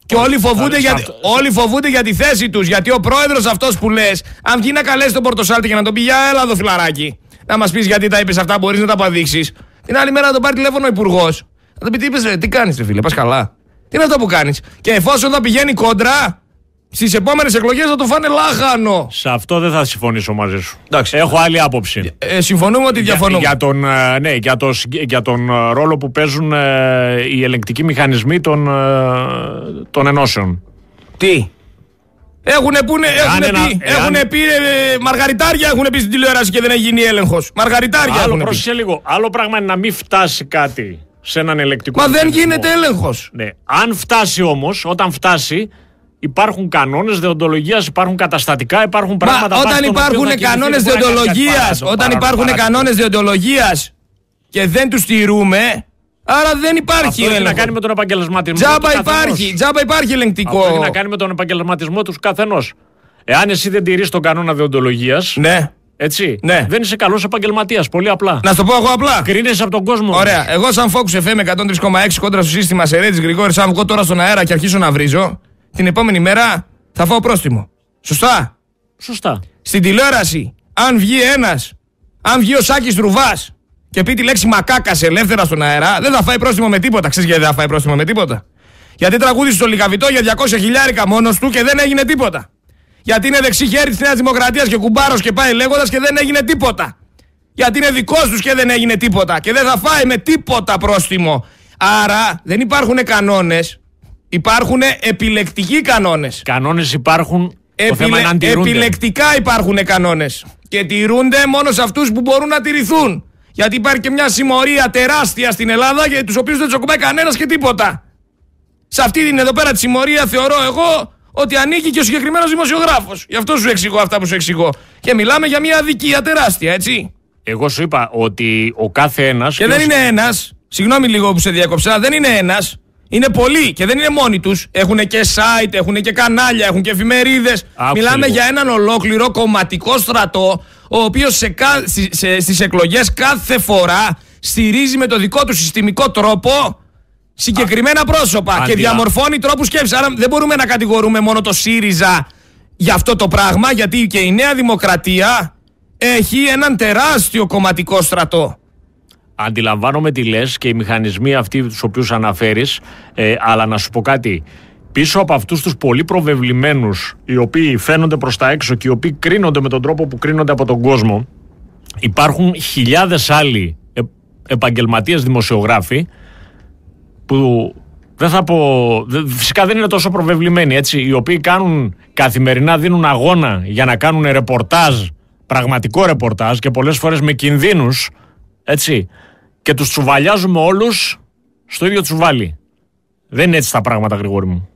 Και όλοι φοβούνται, σε για, αυτό- όλοι φοβούνται για τη θέση τους. Γιατί ο πρόεδρος αυτός που λες, αν βγει να καλέσει τον Πορτοσάλτη και να τον πει Για έλα εδώ, φιλαράκι, να μας πεις γιατί τα είπες αυτά, μπορείς να τα αποδείξεις. Την άλλη μέρα να τον πάρει τηλέφωνο ο υπουργός. Να τον πει τι είπες, τι κάνεις, φίλε, πας καλά. Τι είναι αυτό που κάνεις. Και εφόσον θα πηγαίνει κόντρα, στις επόμενες εκλογές θα το φάνε λάχανο. Σε αυτό δεν θα συμφωνήσω μαζί σου. Εντάξει. Έχω άλλη άποψη. Ε, συμφωνούμε ότι διαφωνούμε. Για, για τον, ε, ναι, για, το, συγκ- για τον ε, ρόλο που παίζουν ε, οι ελεγκτικοί μηχανισμοί των, ε, των ενώσεων. Τι; Έχουνε, πούνε, έχουνε ένα- πει, εάν- έχουνε πει ε, μαργαριτάρια έχουν πει στην τηλεόραση και δεν έχει γίνει έλεγχος. Μαργαριτάρια Άλλο, έχουνε πει. πρόσεχε λίγο. Άλλο πράγμα είναι να μην φτάσει κάτι σε έναν ελεκτικό Μα δεν μηχανισμό. γίνεται έλεγχος. Ναι. Αν φτάσει όμως, όταν φτάσει, υπάρχουν κανόνες δεοντολογίας, υπάρχουν καταστατικά, υπάρχουν πράγματα Μα βάσει όταν των οποίων υπάρχουν θα κινηθεί, κανόνες δεν μπορεί να κάνει κάτι διοντολογία, παρά- όταν παρά- υπάρχουν παρά- κανόνες διοντολογία και δεν τους τηρούμε, άρα δεν υπάρχει Αυτό έχει να έλεγχο. κάνει με τον επαγγελματισμό. Τζάμπα του καθενός. υπάρχει, τζάμπα υπάρχει ελεγκτικό. Αυτό έχει να κάνει με τον επαγγελματισμό τους καθενός. Εάν εσύ δεν τηρείς τον κανόνα δεοντολογίας, Ναι. έτσι, Ναι. δεν είσαι καλός επαγγελματίας. Πολύ απλά. Να σου το πω εγώ απλά. Κρίνεσαι από τον κόσμο. Ωραία. Εγώ, σαν Focus FM 103,6 κόντρα στο σύστημα Σερέτη Γρηγόρης, αν βγω τώρα στον αέρα και αρχίσω να βρίζω, την επόμενη μέρα θα φάω πρόστιμο. Σωστά; Σωστά. Στην τηλεόραση, αν βγει ένας, αν βγει ο Σάκης Ρουβά και πει τη λέξη μακάκας ελεύθερα στον αέρα, δεν θα φάει πρόστιμο με τίποτα. Ξέρεις γιατί δεν θα φάει πρόστιμο με τίποτα; Γιατί τραγούδισε το λιγαβιτό για 200 χιλιάρικα μόνος του και δεν έγινε τίποτα. Γιατί είναι δεξί χέρι της Νέας Δημοκρατίας και κουμπάρος και πάει λέγοντας και δεν έγινε τίποτα. Γιατί είναι δικός τους και δεν έγινε τίποτα. Και δεν θα φάει με τίποτα πρόστιμο. Άρα δεν υπάρχουν κανόνες. Υπάρχουν επιλεκτικοί κανόνες. Κανόνες υπάρχουν. Το θέμα είναι αν τηρούνται. επιλεκτικά υπάρχουν κανόνες. Και τηρούνται μόνο σε αυτούς που μπορούν να τηρηθούν. Γιατί υπάρχει και μια συμμορία τεράστια στην Ελλάδα για τους οποίους δεν τους ακουμπάει κανένας και τίποτα. Σε αυτή την εδώ πέρα τη συμμορία θεωρώ εγώ ότι ανήκει και ο συγκεκριμένος δημοσιογράφος. Γι' αυτό σου εξηγώ αυτά που σου εξηγώ. Και μιλάμε για μια αδικία τεράστια, έτσι. Εγώ σου είπα ότι ο κάθε ένας. Και δεν είναι ένας. Συγγνώμη λίγο που σε διακόψα, δεν είναι ένας. Είναι πολλοί και δεν είναι μόνοι τους. Έχουν και site, έχουν και κανάλια, έχουν και εφημερίδες. Άκουσε Μιλάμε λίγο. για έναν ολόκληρο κομματικό στρατό, ο οποίος σε, κα- σι- σε, στις εκλογές κάθε φορά στηρίζει με το δικό του συστημικό τρόπο συγκεκριμένα πρόσωπα και αντιλα- διαμορφώνει τρόπους σκέψης. Άρα δεν μπορούμε να κατηγορούμε μόνο το ΣΥΡΙΖΑ για αυτό το πράγμα, γιατί και η Νέα Δημοκρατία έχει έναν τεράστιο κομματικό στρατό. Αντιλαμβάνομαι τι λες και οι μηχανισμοί αυτοί τους οποίους αναφέρεις, ε, αλλά να σου πω κάτι. Πίσω από αυτούς τους πολύ προβεβλημένους, οι οποίοι φαίνονται προς τα έξω και οι οποίοι κρίνονται με τον τρόπο που κρίνονται από τον κόσμο, υπάρχουν χιλιάδες άλλοι ε, επαγγελματίες δημοσιογράφοι που δεν θα πω. δε- Φυσικά δεν είναι τόσο προβεβλημένοι, έτσι. Οι οποίοι κάνουν καθημερινά, δίνουν αγώνα για να κάνουν ρεπορτάζ, πραγματικό ρεπορτάζ και πολλές φορές με κινδύνους, έτσι. Και τους τσουβαλιάζουμε όλους στο ίδιο τσουβάλι. Δεν είναι έτσι τα πράγματα, Γρηγόρη μου.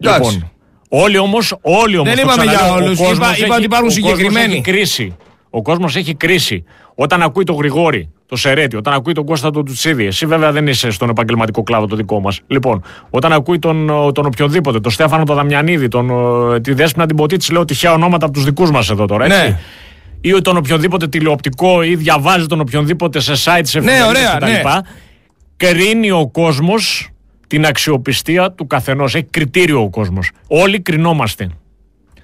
Εντάξει. Λοιπόν, όλοι όμως, όλοι όμως, Δεν το είπαμε για ξαναλέω, ο όλους. κόσμος Είπα- είπα έχει- ότι υπάρχουν ο κόσμος συγκεκριμένοι. έχει κρίση. Ο κόσμος έχει κρίση. Όταν ακούει τον Γρηγόρη, το Σερέτη, όταν ακούει τον Κώστα τον Τουτσίδη, εσύ βέβαια δεν είσαι στον επαγγελματικό κλάδο το δικό μας. Λοιπόν, όταν ακούει τον, ο, τον οποιοδήποτε, τον Στέφανο τον Δαμιανίδη, τον, ο, τη Δέσποινα την Ποτίτσι, λέω τυχαία ονόματα από τους δικούς μας εδώ τώρα. Έτσι. Ναι. Ή τον οποιονδήποτε τηλεοπτικό ή διαβάζει τον οποιονδήποτε σε site, σε Ναι, εφημερίδες ωραία, κτλ. ναι. Κρίνει ο κόσμος την αξιοπιστία του καθενός. Έχει κριτήριο ο κόσμος. Όλοι κρινόμαστε.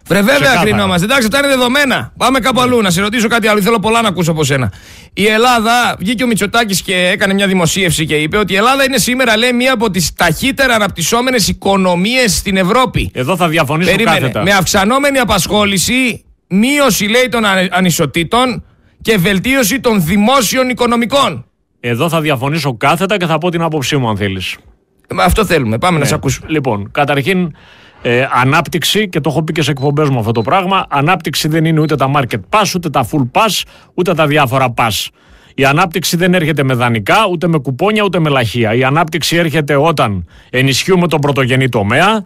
Βρε, βέβαια Ξεκάθαρα. κρινόμαστε. Εντάξει, αυτά είναι δεδομένα. Πάμε κάπου αλλού. Να σε ρωτήσω κάτι άλλο. Θέλω πολλά να ακούσω από σένα. Η Ελλάδα, βγήκε ο Μητσοτάκης και έκανε μια δημοσίευση και είπε ότι η Ελλάδα είναι σήμερα, λέει, μία από τις ταχύτερα αναπτυσσόμενες οικονομίες στην Ευρώπη. Εδώ θα διαφωνήσω Περίμενε. κάθετα. Με αυξανόμενη απασχόληση, μείωση, λέει, των ανε- ανισοτήτων και βελτίωση των δημόσιων οικονομικών. Εδώ θα διαφωνήσω κάθετα και θα πω την άποψή μου, αν θέλεις. Ε, Αυτό θέλουμε. Πάμε να σε ακούσουμε. Λοιπόν, καταρχήν, Ε, ανάπτυξη, και το έχω πει και σε εκπομπές μου αυτό το πράγμα, ανάπτυξη δεν είναι ούτε τα market pass, ούτε τα full pass, ούτε τα διάφορα pass. Η ανάπτυξη δεν έρχεται με δανεικά, ούτε με κουπόνια, ούτε με λαχεία. Η ανάπτυξη έρχεται όταν ενισχύουμε τον πρωτογενή τομέα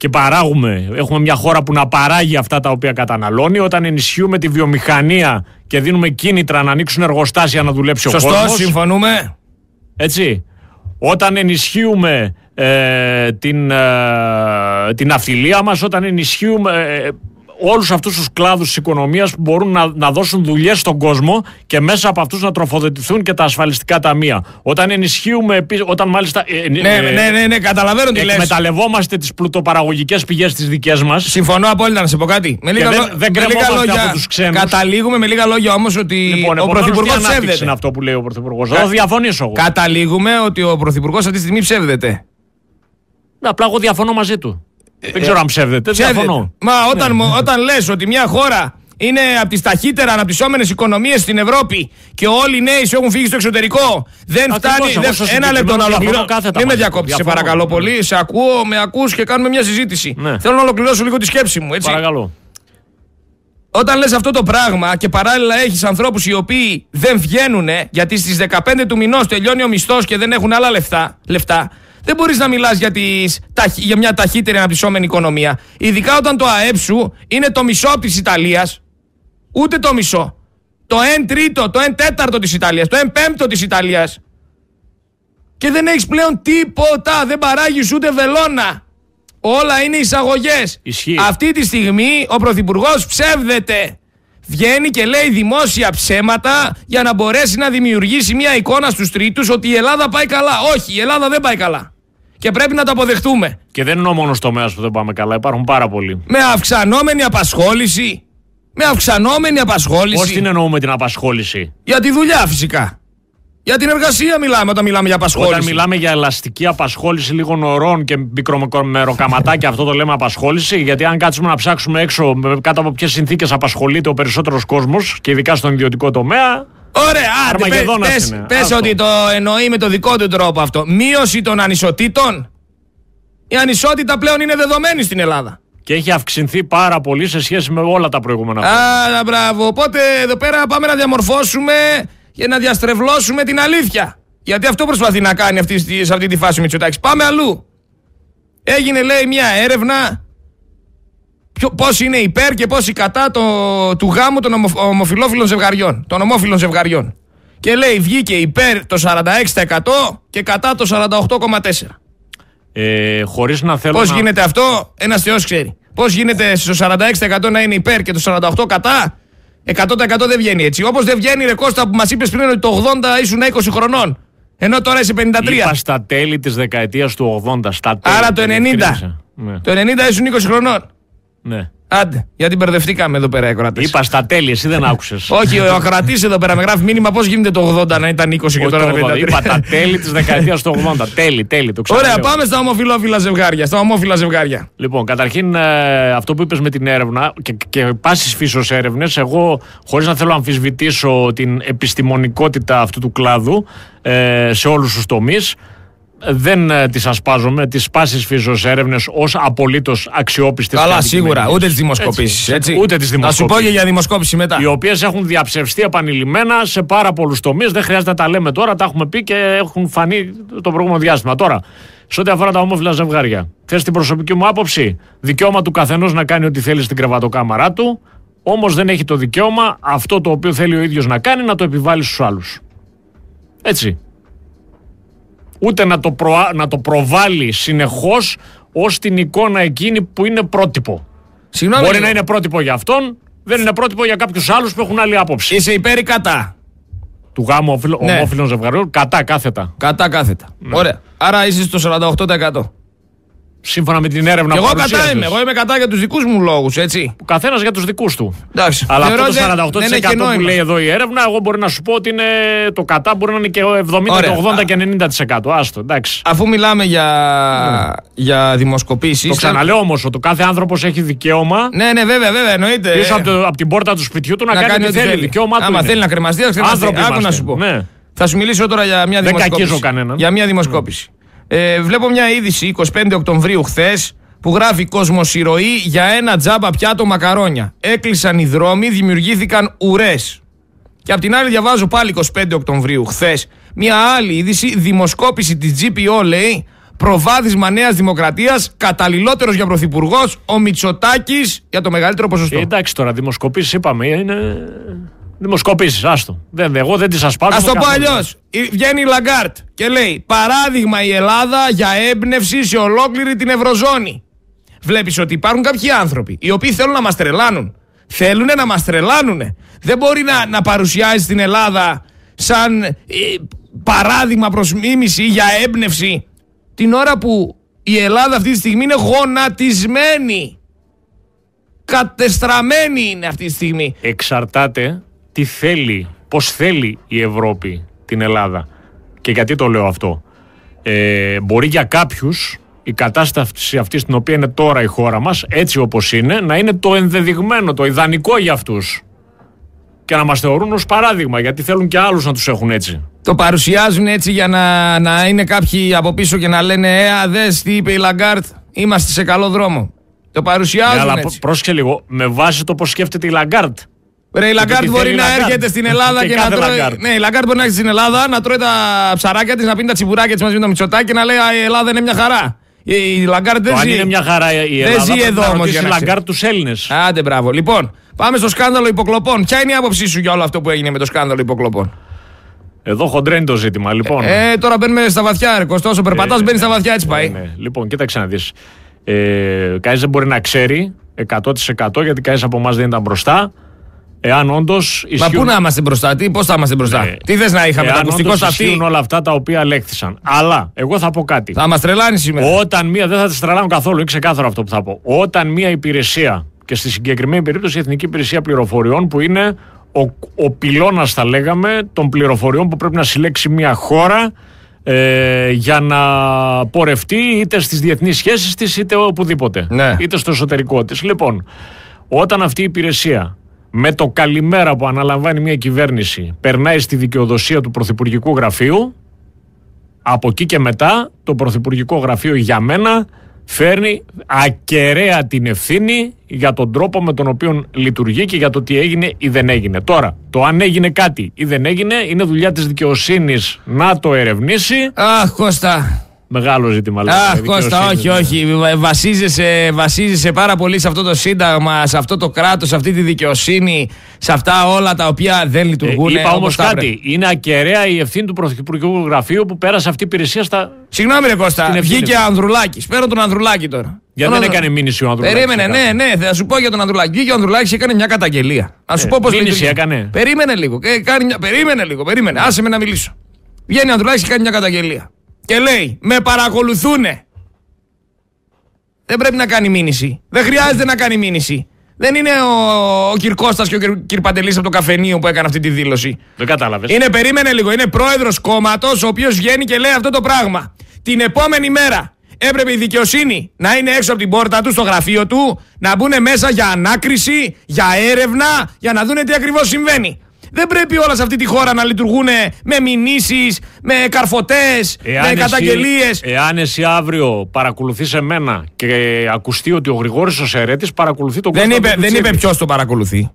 και παράγουμε, έχουμε μια χώρα που να παράγει αυτά τα οποία καταναλώνει, όταν ενισχύουμε τη βιομηχανία και δίνουμε κίνητρα να ανοίξουν εργοστάσια να δουλέψει Σωστό, ο κόσμος. συμφωνούμε. Έτσι. Όταν ενισχύουμε ε, την, ε, την ναυτιλία μας, όταν ενισχύουμε ε, όλους αυτούς τους κλάδους της οικονομίας που μπορούν να, να δώσουν δουλειές στον κόσμο και μέσα από αυτούς να τροφοδοτηθούν και τα ασφαλιστικά ταμεία. Όταν ενισχύουμε, επίσης- όταν μάλιστα ε, Ναι, ε, ναι, ναι, ναι, καταλαβαίνω τι λες. εκμεταλλευόμαστε τις πλουτοπαραγωγικές πηγές τις δικές μας Συμφωνώ απόλυτα να σε πω κάτι. Με λίγα, δεν- λο- δεν με λίγα κρεμόμαστε λόγια. από τους ξένους. Καταλήγουμε με λίγα λόγια όμως ότι Λοιπόν, ο επομένως, Πρωθυπουργός τι ανάπτυξη ψεύδεται. είναι αυτό που λέει ο Πρωθυπουργός; Κα- Θα το διαφωνήσω εγώ. Καταλήγουμε ότι ο Πρωθυπουργός αυτή τη στιγμή ψεύδεται. Ναι, Απλά εγώ διαφωνώ μαζί του. Δεν ξέρω αν ψεύδεται. Ψεύδεται. Διαφωνώ. Μα όταν, μου- όταν λες ότι μια χώρα είναι από τις ταχύτερα αναπτυσσόμενες οικονομίες στην Ευρώπη και όλοι οι νέοι σου έχουν φύγει στο εξωτερικό, δεν Ακριβώς, φτάνει. εγώ δεν- στο ένα λεπτό να συγκεκριμένο ολοκληρώσω. διαφωνώ κάθετα Μην με μαζί του. διακόψεις, σε Διαφωνώ. παρακαλώ πολύ. Σε ακούω, με ακούς και κάνουμε μια συζήτηση. Ναι. Θέλω να ολοκληρώσω λίγο τη σκέψη μου, έτσι. Παρακαλώ. Όταν λες αυτό το πράγμα και παράλληλα έχεις ανθρώπους οι οποίοι δεν βγαίνουν γιατί στις 15 του μηνός τελειώνει ο μισθός και δεν έχουν άλλα λεφτά, λεφτά δεν μπορείς να μιλάς για, τις, ταχυ- για μια ταχύτερη αναπτυσσόμενη οικονομία. Ειδικά όταν το ΑΕΠ σου είναι το μισό της Ιταλίας. Ούτε το μισό. Το 1 τρίτο, το 1 τέταρτο της Ιταλίας, το 1 πέμπτο της Ιταλίας. Και δεν έχεις πλέον τίποτα, δεν παράγεις ούτε βελόνα. Όλα είναι εισαγωγές. Ισχύει. Αυτή τη στιγμή ο Πρωθυπουργός ψεύδεται. Βγαίνει και λέει δημόσια ψέματα για να μπορέσει να δημιουργήσει μια εικόνα στους τρίτους ότι η Ελλάδα πάει καλά. Όχι, η Ελλάδα δεν πάει καλά. Και πρέπει να το αποδεχτούμε. Και δεν είναι ο μόνος τομέας που δεν πάμε καλά. Υπάρχουν πάρα πολλοί. Με αυξανόμενη απασχόληση. Με αυξανόμενη απασχόληση. Πώς την εννοούμε την απασχόληση; Για τη δουλειά φυσικά. Για την εργασία μιλάμε όταν μιλάμε για απασχόληση. Όταν μιλάμε για ελαστική απασχόληση λίγων ωρών και μικρομεροκαματάκια, αυτό το λέμε απασχόληση. Γιατί αν κάτσουμε να ψάξουμε έξω με- κάτω από ποιες συνθήκες απασχολείται ο περισσότερος κόσμος και ειδικά στον ιδιωτικό τομέα. Ωραία, άντε, πες, Αρμαγεδόνας πες, είναι. πες Αυτό. ότι το εννοεί με το δικό του τρόπο αυτό. Μείωση των ανισοτήτων. Η ανισότητα πλέον είναι δεδομένη στην Ελλάδα. Και έχει αυξηθεί πάρα πολύ σε σχέση με όλα τα προηγούμενα χρόνια. Α, μπράβο. Οπότε εδώ πέρα πάμε να διαμορφώσουμε και να διαστρεβλώσουμε την αλήθεια. Γιατί αυτό προσπαθεί να κάνει αυτή, στη- σε αυτή τη φάση ο Μητσοτάκης. Πάμε αλλού. Έγινε λέει μια έρευνα ποιο- πώς είναι υπέρ και πώς κατά το, του γάμου των ομο, ομοφιλόφιλων ζευγαριών. Των ομόφιλων ζευγαριών. Και λέει βγήκε υπέρ το 46% και κατά το 48,4%. Ε, Χωρίς να θέλω. Πώς να... γίνεται αυτό, ένας Θεός ξέρει. Πώς γίνεται στο 46% να είναι υπέρ και το 48% κατά; 100% δεν βγαίνει έτσι. Όπως δεν βγαίνει ρε Κώστα που μας είπες πριν ότι το 80 ήσουν 20 χρονών. Ενώ τώρα είσαι 53. Είπα στα τέλη της δεκαετίας του 80. Στα τέλη, Άρα το 90. διευκρίνησα. Ναι. Το 90 ήσουν 20 χρονών. ναι. Άντε, γιατί μπερδευτήκαμε εδώ πέρα οι ακροατές. Είπα στα τέλη, εσύ δεν άκουσες. Όχι, ο ακροατής εδώ πέρα με γράφει μήνυμα πώς γίνεται το 80 να ήταν 20 και τώρα 53. Είπα τα τέλη της δεκαετίας του 80. Τέλη, τέλη. Το Ωραία, ξαναλέω. πάμε στα ομοφυλόφιλα ζευγάρια. Στα ομόφυλα ζευγάρια. Λοιπόν, καταρχήν ε, αυτό που είπες με την έρευνα και, και πάσης φύσεως έρευνες, εγώ χωρίς να θέλω να αμφισβητήσω την επιστημονικότητα αυτού του κλάδου ε, σε όλους τους τομείς, δεν ε, τις ασπάζομαι τις πάσης φύσεως έρευνες ως απολύτως αξιόπιστες και Καλά, σίγουρα. αντικειμενικές. Ούτε τις δημοσκοπήσεις. Έτσι, ούτε τις Θα σου πω δημοσκοπήσεις. και για δημοσκόπηση μετά. οι οποίες έχουν διαψευστεί επανειλημμένα σε πάρα πολλούς τομείς. Δεν χρειάζεται να τα λέμε τώρα, τα έχουμε πει και έχουν φανεί το προηγούμενο διάστημα. Τώρα, σε ό,τι αφορά τα όμορφα ζευγάρια, θες την προσωπική μου άποψη, δικαίωμα του καθενός να κάνει ό,τι θέλει στην κρεβατοκάμαρά του, όμως δεν έχει το δικαίωμα αυτό το οποίο θέλει ο ίδιος να κάνει να το επιβάλλει στους άλλους. Έτσι. Ούτε να το, προα... να το προβάλλει συνεχώς ως την εικόνα εκείνη που είναι πρότυπο. Συγγνώμη. Μπορεί λίγο. να είναι πρότυπο για αυτόν, δεν είναι πρότυπο για κάποιους άλλους που έχουν άλλη άποψη. Είσαι υπέρ ή κατά; Του γάμου ομοφυλο- Ναι. ομόφυλων ζευγαριών, κατά κάθετα. Κατά κάθετα. Ωραία. Άρα είσαι στο 48%. Σύμφωνα με την έρευνα Και που εγώ κατά παρουσίασες. είμαι. Εγώ είμαι κατά για τους δικούς μου λόγους, έτσι. Ο καθένας για τους δικούς του. Εντάξει. Αλλά Θεωρώ αυτό δεν- το 48% δεν έχει που νόημα. λέει εδώ η έρευνα, εγώ μπορεί να σου πω ότι είναι το κατά μπορεί να είναι και 70, Ωραία. και 80 και 90%. Άστο, εντάξει. Αφού μιλάμε για, για δημοσκοπήσεις. Το ξαναλέω όμως ότι ο κάθε άνθρωπος έχει δικαίωμα Ναι, ναι, βέβαια, βέβαια, εννοείται. πίσω από, το- από την πόρτα του σπιτιού του να, κάνει ό,τι θέλει. Δικαίωμά του. Άμα είναι. θέλει να κρεμαστεί, να κρεμαστεί. Άνθρωποι Άκου να είμαστε. σου πω. Ναι. Θα σου μιλήσω τώρα για μια Δεν δημοσκόπηση. κακίζω κανέναν. Για μια δημοσκόπηση. Ε, βλέπω μια είδηση 25 Οκτωβρίου χθες που γράφει Κοσμοσυρωή για ένα τζάμπα πιάτο μακαρόνια. Έκλεισαν οι δρόμοι, δημιουργήθηκαν ουρές. Και απ' την άλλη, διαβάζω πάλι 25 Οκτωβρίου, χθες, μια άλλη είδηση. Δημοσκόπηση της GPO λέει προβάδισμα Νέας Δημοκρατίας, καταλληλότερος για πρωθυπουργός, ο Μητσοτάκης για το μεγαλύτερο ποσοστό. Ε, εντάξει τώρα, δημοσκοπήσεις είπαμε. Είναι. Δημοσκοπήσεις, άστο. Δεν, εγώ δεν τις σα πάρω. Θα το πω αλλιώς. Βγαίνει η Λαγκάρντ και λέει: Παράδειγμα η Ελλάδα για έμπνευση σε ολόκληρη την Ευρωζώνη. Βλέπεις ότι υπάρχουν κάποιοι άνθρωποι οι οποίοι θέλουν να μας τρελάνουν. Θέλουν να μας τρελάνουν. Δεν μπορεί να, να παρουσιάζεις την Ελλάδα σαν ε, παράδειγμα προς μίμηση για έμπνευση την ώρα που η Ελλάδα αυτή τη στιγμή είναι γονατισμένη. Κατεστραμμένη είναι αυτή τη στιγμή. Εξαρτάται τι θέλει, πώς θέλει η Ευρώπη την Ελλάδα. Και γιατί το λέω αυτό. Ε, μπορεί για κάποιους η κατάσταση αυτή στην οποία είναι τώρα η χώρα μας, έτσι όπως είναι, να είναι το ενδεδειγμένο, το ιδανικό για αυτούς. Και να μας θεωρούν ως παράδειγμα, γιατί θέλουν και άλλους να τους έχουν έτσι. Το παρουσιάζουν έτσι για να, να είναι κάποιοι από πίσω και να λένε Ε, α δες τι είπε η Λαγκάρντ, είμαστε σε καλό δρόμο. Το παρουσιάζουν ναι, αλλά έτσι. πρόσεχε λίγο, με βάση το πώς σκέφτεται η Λαγκάρντ. Ρε, η Λαγκάρντ μπορεί να έρχεται στην Ελλάδα και, να τρώει. Ναι, η Λαγκάρντ μπορεί να έρχεται στην Ελλάδα να τρώει τα ψαράκια της, να πίνει τα τσιπουράκια της μαζί με το Μητσοτάκι και να λέει Η Ελλάδα είναι μια χαρά. Η Λαγκάρντ δεν ζει. είναι μια χαρά η Ελλάδα. Δεν ζει εδώ όμως. Η Λαγκάρντ τους Έλληνες. Άντε, μπράβο. Λοιπόν, πάμε στο σκάνδαλο υποκλοπών. Ποια είναι η άποψή σου για όλο αυτό που έγινε με το σκάνδαλο υποκλοπών; Εδώ χοντραίνει το ζήτημα, λοιπόν. Ε, τώρα μπαίνουμε στα βαθιά, ρε Κωστό. Ο περπατάς ε, μπαίνεις στα βαθιά, έτσι πάει. Ναι, Λοιπόν, κοίταξε να δεις. Ε, Κανείς δεν μπορεί να ξέρει 100% γιατί κανείς από εμάς δεν ήταν μπροστά. Εάν όντως. Μα πού να είμαστε μπροστά, τι, πώς θα είμαστε μπροστά; Ναι. Τι θες να είχαμε, τα ακουστικό αυτή. Ισχύουν όλα αυτά τα οποία λέχθησαν. Αλλά εγώ θα πω κάτι. Θα μας τρελάνεις σήμερα. Όταν μία. Δεν θα τη τρελάνω καθόλου, είναι ξεκάθαρο αυτό που θα πω. Όταν μία υπηρεσία, και στη συγκεκριμένη περίπτωση η Εθνική Υπηρεσία Πληροφοριών, που είναι ο, ο πυλώνας, θα λέγαμε, των πληροφοριών που πρέπει να συλλέξει μια χώρα ε, για να πορευτεί είτε στις διεθνείς σχέσεις της είτε οπουδήποτε. Ναι. Είτε στο εσωτερικό της. Λοιπόν, όταν αυτή η υπηρεσία με το καλημέρα που αναλαμβάνει μια κυβέρνηση περνάει στη δικαιοδοσία του Πρωθυπουργικού Γραφείου από εκεί και μετά το Πρωθυπουργικό Γραφείο για μένα φέρνει ακεραία την ευθύνη για τον τρόπο με τον οποίο λειτουργεί και για το τι έγινε ή δεν έγινε. Τώρα, το αν έγινε κάτι ή δεν έγινε είναι δουλειά της δικαιοσύνης να το ερευνήσει. Αχ, Κώστα. Μεγάλο ζήτημα. Αχ, Κώστα, όχι, όχι. Βασίζεσαι, βασίζεσαι πάρα πολύ σε αυτό το σύνταγμα, σε αυτό το κράτος, σε αυτή τη δικαιοσύνη, σε αυτά όλα τα οποία δεν λειτουργούν. Ε, είπα όμως κάτι. Είναι ακεραία η ευθύνη του Πρωθυπουργικού Γραφείου που πέρασε αυτή η υπηρεσία στα. Συγγνώμη, Ρε Κώστα. Βγήκε ο Ανδρουλάκης. Παίρνω τον Ανδρουλάκη τώρα. Γιατί δεν έκανε μήνυση ο Ανδρουλάκης. Περίμενε, ναι, ναι, θα σου πω για τον Ανδρουλάκη. Βγήκε ο Ανδρουλάκης και έκανε μια καταγγελία. Α σου ε, πω πώς Μήνυση έκανε. Περίμενε λίγο. Ε, κάνει μια... Περίμενε λίγο. Περίμενε. Άσε με να μιλήσω. Βγαίνει ο Ανδρουλάκης και κάνει μια καταγγελία και λέει με παρακολουθούνε. Δεν πρέπει να κάνει μήνυση. Δεν χρειάζεται να κάνει μήνυση. Δεν είναι ο, ο κ. Κώστας και ο κ. Παντελής από το καφενείο που έκανε αυτή τη δήλωση. Δεν κατάλαβες. Είναι, περίμενε λίγο, είναι πρόεδρος κόμματος ο οποίος βγαίνει και λέει αυτό το πράγμα. Την επόμενη μέρα έπρεπε η δικαιοσύνη να είναι έξω από την πόρτα του, στο γραφείο του, να μπουν μέσα για ανάκριση, για έρευνα, για να δούνε τι ακριβώς συμβαίνει. Δεν πρέπει όλα σε αυτή τη χώρα να λειτουργούν με μηνύσεις, με καρφωτές, με καταγγελίες. Εάν εσύ αύριο παρακολουθείς εμένα και ακουστεί ότι ο Γρηγόρης ο Σερέτης παρακολουθεί τον κόσμο. Δεν είπε, δεν είπε ποιος το παρακολουθεί.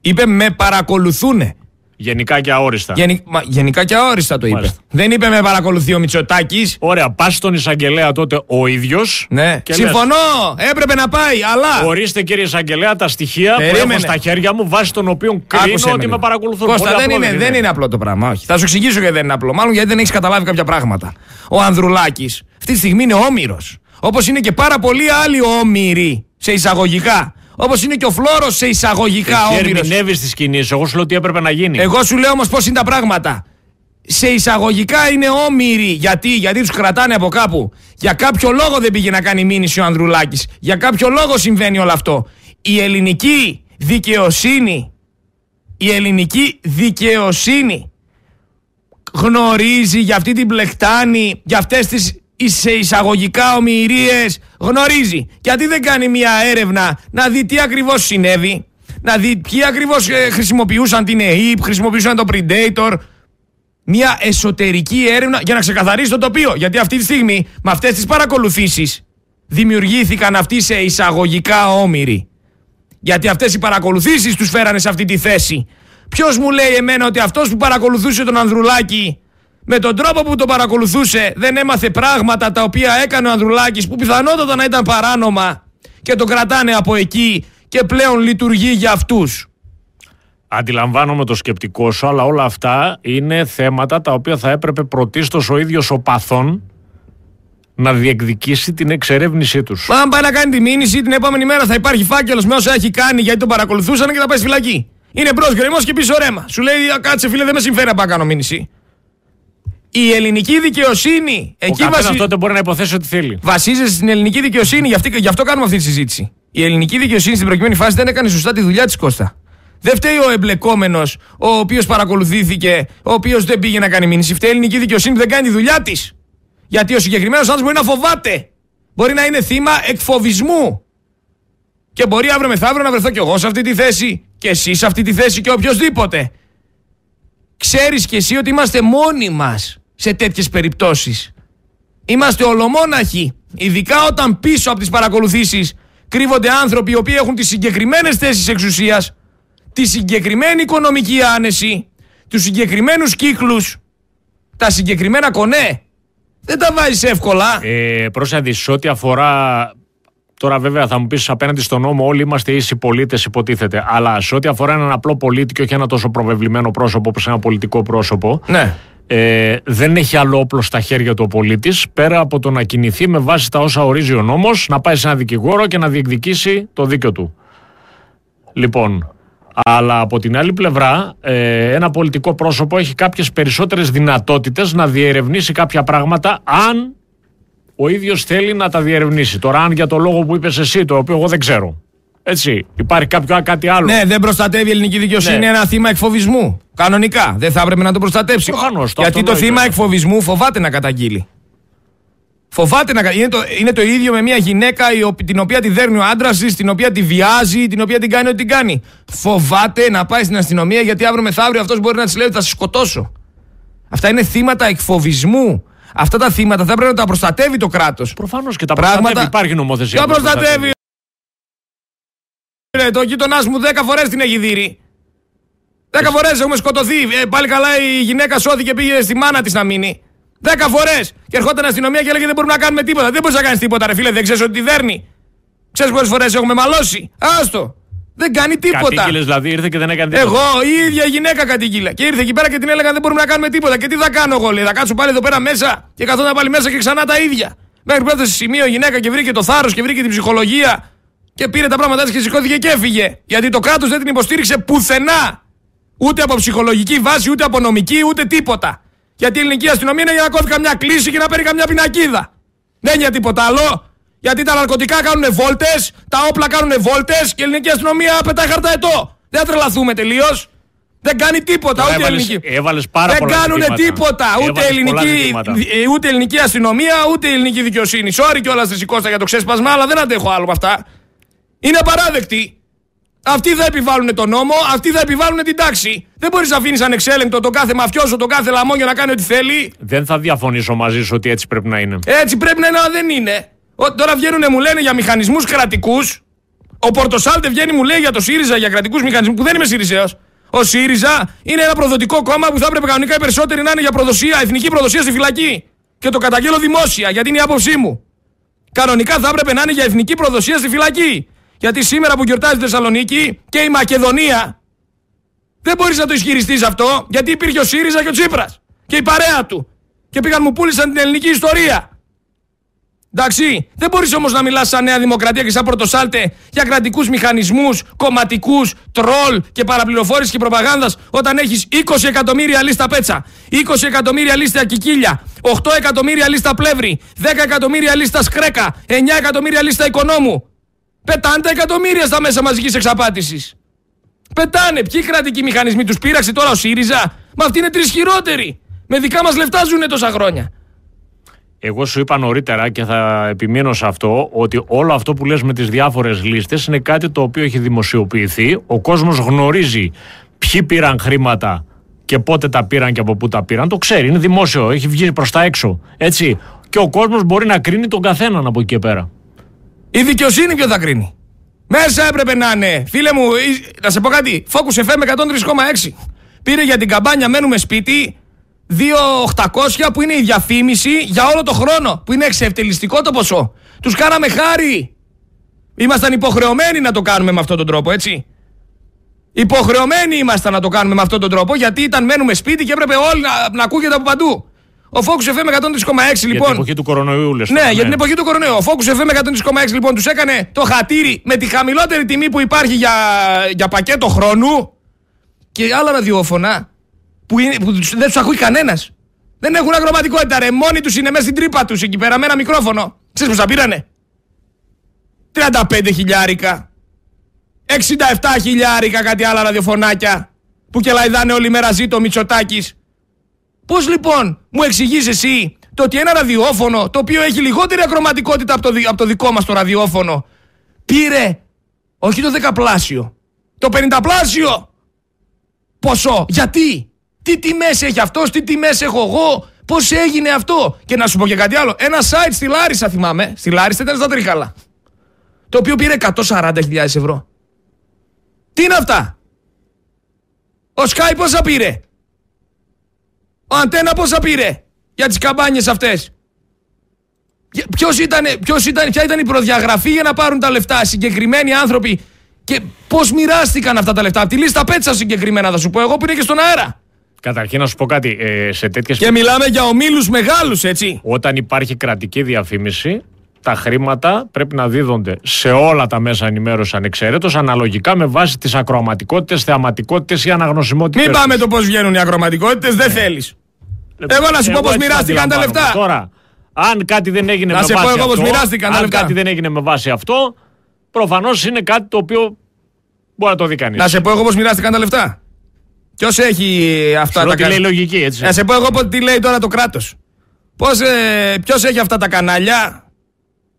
Είπε με παρακολουθούν. Γενικά και αόριστα. Γενι... Μα, γενικά και αόριστα το είπε. Δεν είπε με παρακολουθεί ο Μητσοτάκης. Ωραία, πας στον εισαγγελέα τότε ο ίδιος. Ναι. Συμφωνώ, έπρεπε να πάει, αλλά. Ορίστε κύριε εισαγγελέα τα στοιχεία Περίμενε. που έχω στα χέρια μου βάση των οποίων κρίνω ότι με παρακολουθούν. Κώστα, δεν, είναι, δεν είναι απλό το πράγμα. Όχι. Θα σου εξηγήσω γιατί δεν είναι απλό. Μάλλον γιατί δεν έχεις καταλάβει κάποια πράγματα. Ο Ανδρουλάκης αυτή τη στιγμή είναι όμοιρος. Όπως είναι και πάρα πολλοί άλλοι όμοιροι σε εισαγωγικά. Όπως είναι και ο Φλόρος σε εισαγωγικά όμοιρος. ερμηνεύεις τις κινήσεις. Εγώ σου λέω τι έπρεπε να γίνει. Εγώ σου λέω όμως πώς είναι τα πράγματα. Σε εισαγωγικά είναι όμοιροι. Γιατί, γιατί τους κρατάνε από κάπου. Για κάποιο λόγο δεν πήγε να κάνει μήνυση ο Ανδρουλάκης. Για κάποιο λόγο συμβαίνει όλο αυτό. Η ελληνική δικαιοσύνη. Η ελληνική δικαιοσύνη γνωρίζει για αυτή την πλεκτάνη, για αυτές τις σε εισαγωγικά ομοιρίε γνωρίζει. Γιατί δεν κάνει μια έρευνα να δει τι ακριβώς συνέβη, να δει ποιοι ακριβώς ε, χρησιμοποιούσαν την ΕΕΠ, χρησιμοποιούσαν το Predator. Μια εσωτερική έρευνα για να ξεκαθαρίσει το τοπίο. Γιατί αυτή τη στιγμή με αυτές τις παρακολουθήσεις δημιουργήθηκαν αυτοί σε εισαγωγικά όμοιροι. Γιατί αυτές οι παρακολουθήσεις τους φέρανε σε αυτή τη θέση. Ποιος μου λέει εμένα ότι αυτός που παρακολουθούσε τον Ανδρουλάκη με τον τρόπο που τον παρακολουθούσε δεν έμαθε πράγματα τα οποία έκανε ο Ανδρουλάκης που πιθανότατα να ήταν παράνομα και τον κρατάνε από εκεί και πλέον λειτουργεί για αυτούς. Αντιλαμβάνομαι το σκεπτικό σου, αλλά όλα αυτά είναι θέματα τα οποία θα έπρεπε πρωτίστως ο ίδιος ο παθών να διεκδικήσει την εξερεύνησή τους. Μα αν πάει να κάνει τη μήνυση, την επόμενη μέρα θα υπάρχει φάκελος με όσα έχει κάνει γιατί τον παρακολουθούσαν και θα πάει στη φυλακή. Είναι μπρος γκρεμός και πίσω ρέμα. Σου λέει, κάτσε φίλε, δεν με συμφέρει να πάω κάνω μήνυση. Η ελληνική δικαιοσύνη. Ο εκεί βασι... τότε μπορεί να υποθέσει ό,τι θέλει. Βασίζεται στην ελληνική δικαιοσύνη, γι, αυτή, γι' αυτό κάνουμε αυτή τη συζήτηση. Η ελληνική δικαιοσύνη στην προκειμένη φάση δεν έκανε σωστά τη δουλειά της Κώστα. Δεν φταίει ο εμπλεκόμενος, ο οποίος παρακολουθήθηκε, ο οποίος δεν πήγε να κάνει μήνυση. Φταίει η ελληνική δικαιοσύνη που δεν κάνει τη δουλειά της. Γιατί ο συγκεκριμένος άνθρωπος μπορεί να φοβάται. Μπορεί να είναι θύμα εκφοβισμού. Και μπορεί αύριο μεθαύριο να βρεθώ κι εγώ σε αυτή τη θέση και εσύ σε αυτή τη θέση και οποιοδήποτε. Ξέρεις κι εσύ ότι είμαστε μόνοι μας σε τέτοιες περιπτώσεις. Είμαστε ολομόναχοι. Ειδικά όταν πίσω από τις παρακολουθήσεις κρύβονται άνθρωποι οι οποίοι έχουν τις συγκεκριμένες θέσεις εξουσίας, τη συγκεκριμένη οικονομική άνεση, τους συγκεκριμένους κύκλους, τα συγκεκριμένα κονέ. Δεν τα βάζεις εύκολα. Ε, σε ό,τι αφορά Τώρα, βέβαια, θα μου πεις απέναντι στον νόμο, όλοι είμαστε ίσοι πολίτες, υποτίθεται. Αλλά σε ό,τι αφορά έναν απλό πολίτη και όχι ένα τόσο προβεβλημένο πρόσωπο όπως ένα πολιτικό πρόσωπο, ναι. Ε, δεν έχει άλλο όπλο στα χέρια του ο πολίτης πέρα από το να κινηθεί με βάση τα όσα ορίζει ο νόμος, να πάει σε ένα δικηγόρο και να διεκδικήσει το δίκιο του. Λοιπόν, αλλά από την άλλη πλευρά, ε, ένα πολιτικό πρόσωπο έχει κάποιες περισσότερες δυνατότητες να διερευνήσει κάποια πράγματα αν ο ίδιος θέλει να τα διερευνήσει. Τώρα, αν για το λόγο που είπες εσύ, το οποίο εγώ δεν ξέρω. Έτσι, υπάρχει κάποιο κάτι άλλο. Ναι, δεν προστατεύει η ελληνική δικαιοσύνη ναι. ένα θύμα εκφοβισμού. Κανονικά. Δεν θα έπρεπε να το προστατεύσει. Προφανώς, το Γιατί το θύμα εκφοβισμού φοβάται να καταγγείλει. Φοβάται να είναι το, είναι το ίδιο με μια γυναίκα την οποία τη δέρνει ο άντρας της, την οποία τη βιάζει, την οποία την κάνει ό,τι την κάνει. Φοβάται να πάει στην αστυνομία γιατί αύριο μεθαύριο αυτός μπορεί να της λέει ότι θα σε σκοτώσω. Αυτά είναι θύματα εκφοβισμού. Αυτά τα θύματα θα πρέπει να τα προστατεύει το κράτος. Προφανώς και τα πράγματα... προστατεύει. Υπάρχει νομοθεσία. Τα προστατεύει. Ρε, το γείτονάς μου 10 φορές την έχει δει. 10 φορές έχουμε σκοτωθεί. Ε, πάλι καλά η γυναίκα σώθηκε πήγε στη μάνα της να μείνει. 10 φορές. Και ερχόταν η αστυνομία και έλεγε δεν μπορούμε να κάνουμε τίποτα. Δεν μπορείς να κάνεις τίποτα, ρε φίλε. Δεν ξέρεις ότι τη δέρνει. Ξέρεις πόσες φορές έχουμε μαλώσει. Άστο. Δεν κάνει τίποτα. Κατήγγειλες δηλαδή, ήρθε και δεν έκανε τίποτα. Εγώ, η ίδια γυναίκα κατήγγειλε. Και ήρθε εκεί πέρα και την έλεγα δεν μπορούμε να κάνουμε τίποτα. Και τι θα κάνω εγώ, λέει. Θα κάτσω πάλι εδώ πέρα μέσα και καθόταν πάλι μέσα και ξανά τα ίδια. Μέχρι που έφτασε σημείο η γυναίκα και βρήκε το θάρρος και βρήκε την ψυχολογία και πήρε τα πράγματα έτσι και σηκώθηκε και έφυγε. Γιατί το κράτος δεν την υποστήριξε πουθενά. Ούτε από ψυχολογική βάση, ούτε από νομική, ούτε τίποτα. Γιατί η ελληνική αστυνομία είναι για να κόβει καμιά κλίση και να παίρνει καμιά πινακίδα. Δεν είναι για τίποτα άλλο. Γιατί τα ναρκωτικά κάνουν βόλτες, τα όπλα κάνουν βόλτες και η ελληνική αστυνομία πετάει χαρταετό. Δεν θα τρελαθούμε τελείως. Δεν κάνει τίποτα. ούτε έβαλες, ελληνική. Έβαλες πάρα Δεν κάνουν τίποτα. Ούτε ελληνική, ε, ούτε ελληνική αστυνομία, ούτε ελληνική δικαιοσύνη. Sorry κιόλας στη Κώστα για το ξέσπασμα, αλλά δεν αντέχω άλλο με αυτά. Είναι απαράδεκτη. Αυτοί θα επιβάλλουν τον νόμο, αυτοί θα επιβάλλουν την τάξη. Δεν μπορείς να αφήνεις ανεξέλεγκτο τον κάθε μαφιόζο, τον κάθε λαμόγιο να κάνει ό,τι θέλει. Δεν θα διαφωνήσω μαζί σου ότι έτσι πρέπει να είναι. Έτσι πρέπει να είναι, αλλά δεν είναι. Ο, τώρα βγαίνουν μου λένε για μηχανισμούς κρατικούς. Ο Πορτοσάλτε βγαίνει μου λέει για το ΣΥΡΙΖΑ για κρατικούς μηχανισμούς που δεν είμαι ΣΥΡΙΖΑ. Ο ΣΥΡΙΖΑ είναι ένα προδοτικό κόμμα που θα έπρεπε κανονικά οι περισσότεροι να είναι για προδοσία, εθνική προδοσία στη φυλακή. Και το καταγγέλω δημόσια γιατί είναι η άποψή μου. Κανονικά θα έπρεπε να είναι για εθνική προδοσία στη φυλακή. Γιατί σήμερα που γιορτάζει η Θεσσαλονίκη και η Μακεδονία δεν μπορείς να το ισχυριστείς αυτό γιατί υπήρχε ο ΣΥΡΙΖΑ και ο Τσίπρας και η παρέα του. Και πήγαν μου πούλησαν την ελληνική ιστορία. Εντάξει, δεν μπορείς όμως να μιλάς σαν Νέα Δημοκρατία και σαν Πρωτοσάλτε για κρατικούς μηχανισμούς, κομματικούς, τρόλ και παραπληροφόρηση και προπαγάνδας όταν έχεις 20 εκατομμύρια λίστα πέτσα, 20 εκατομμύρια λίστα κικίλια, 8 εκατομμύρια λίστα πλεύρη, 10 εκατομμύρια λίστα σκρέκα, 9 εκατομμύρια λίστα οικονόμου. Πετάνε τα εκατομμύρια στα μέσα μαζικής εξαπάτησης. Πετάνε. Ποιοι κρατικοί μηχανισμοί τους πείραξε τώρα ο ΣΥΡΙΖΑ; Μα αυτοί είναι τρεις χειρότεροι. Με δικά μας λεφτά ζουν τόσα χρόνια. Εγώ σου είπα νωρίτερα και θα επιμείνω σε αυτό ότι όλο αυτό που λες με τις διάφορες λίστες είναι κάτι το οποίο έχει δημοσιοποιηθεί. Ο κόσμος γνωρίζει ποιοι πήραν χρήματα και πότε τα πήραν και από πού τα πήραν. Το ξέρει, είναι δημόσιο, έχει βγει προς τα έξω. Έτσι. Και ο κόσμος μπορεί να κρίνει τον καθέναν από εκεί και πέρα. Η δικαιοσύνη ποιο θα κρίνει; Μέσα έπρεπε να είναι. Φίλε μου, να σε πω κάτι. Focus FM 103,6. Πήρε για την καμπάνια Μένουμε σπίτι 2.800 που είναι η διαφήμιση για όλο το χρόνο. Που είναι εξευτελιστικό το ποσό. Τους κάναμε χάρη. Ήμασταν υποχρεωμένοι να το κάνουμε με αυτόν τον τρόπο, έτσι. Υποχρεωμένοι ήμασταν να το κάνουμε με αυτόν τον τρόπο γιατί ήταν μένουμε σπίτι και έπρεπε όλοι να, να ακούγεται από παντού. Ο Focus FM 103,6 λοιπόν. Για την εποχή του κορονοϊού, λες. Ναι, για την εποχή του κορονοϊού. Ο Focus FM 103,6 λοιπόν τους έκανε το χατήρι με τη χαμηλότερη τιμή που υπάρχει για, για πακέτο χρόνου και άλλα ραδιόφωνα που, είναι, που δεν τους ακούει κανένας. Δεν έχουν αγροματικότητα, ρε. Μόνοι τους είναι μέσα στην τρύπα τους εκεί πέρα με ένα μικρόφωνο. Ξέρεις πώς τα πήρανε; 35 χιλιάρικα. 67 χιλιάρικα κάτι άλλα ραδιοφωνάκια που κελαϊδάνε όλη μέρα ζήτω Μητσοτάκης. Πώς λοιπόν μου εξηγείς εσύ το ότι ένα ραδιόφωνο το οποίο έχει λιγότερη ακροματικότητα από το, από το δικό μας το ραδιόφωνο πήρε όχι το δεκαπλάσιο, το πενηνταπλάσιο ποσό. Γιατί, τι τιμές έχει αυτός, τι τιμές έχω εγώ, πώς έγινε αυτό; Και να σου πω και κάτι άλλο, ένα site στη Λάρισα θυμάμαι, στη Λάρισα ήταν στα Τρίκαλα, το οποίο πήρε 140.000 ευρώ. Τι είναι αυτά; Ο Sky πόσα πήρε; Ο Αντένα πόσα πήρε για τις καμπάνιες αυτές; Ποιος ήταν, ποιος ήταν, ποια ήταν η προδιαγραφή για να πάρουν τα λεφτά συγκεκριμένοι άνθρωποι και πώς μοιράστηκαν αυτά τα λεφτά; Από τη λίστα πέτσα συγκεκριμένα θα σου πω εγώ που είναι και στον αέρα. Καταρχήν να σου πω κάτι. Ε, σε τέτοιες... Και μιλάμε για ομίλους μεγάλους έτσι. Όταν υπάρχει κρατική διαφήμιση τα χρήματα πρέπει να δίδονται σε όλα τα μέσα ενημέρωσης ανεξαίρετο, αναλογικά με βάση τις ακροαματικότητες, θεαματικότητες ή αναγνωσιμότητες. Μην πάμε το πώς βγαίνουν οι ακροαματικότητες, δεν ναι. θέλεις. Εγώ να σου πω πώς μοιράστηκαν τα λεφτά. Τώρα, αν κάτι δεν έγινε να με βάση πω αυτό, μοιράστηκαν αν κάτι δεν έγινε με βάση αυτό, προφανώς είναι κάτι το οποίο μπορεί να το δει κανείς. Να σε πω εγώ πώς μοιράστηκαν τα λεφτά. Ποιος έχει αυτά Ξέρω τα κανάλια. λέει λογική, έτσι. Να σε πω εγώ τι λέει τώρα το κράτος. Ε, Ποιος έχει αυτά τα κανάλια,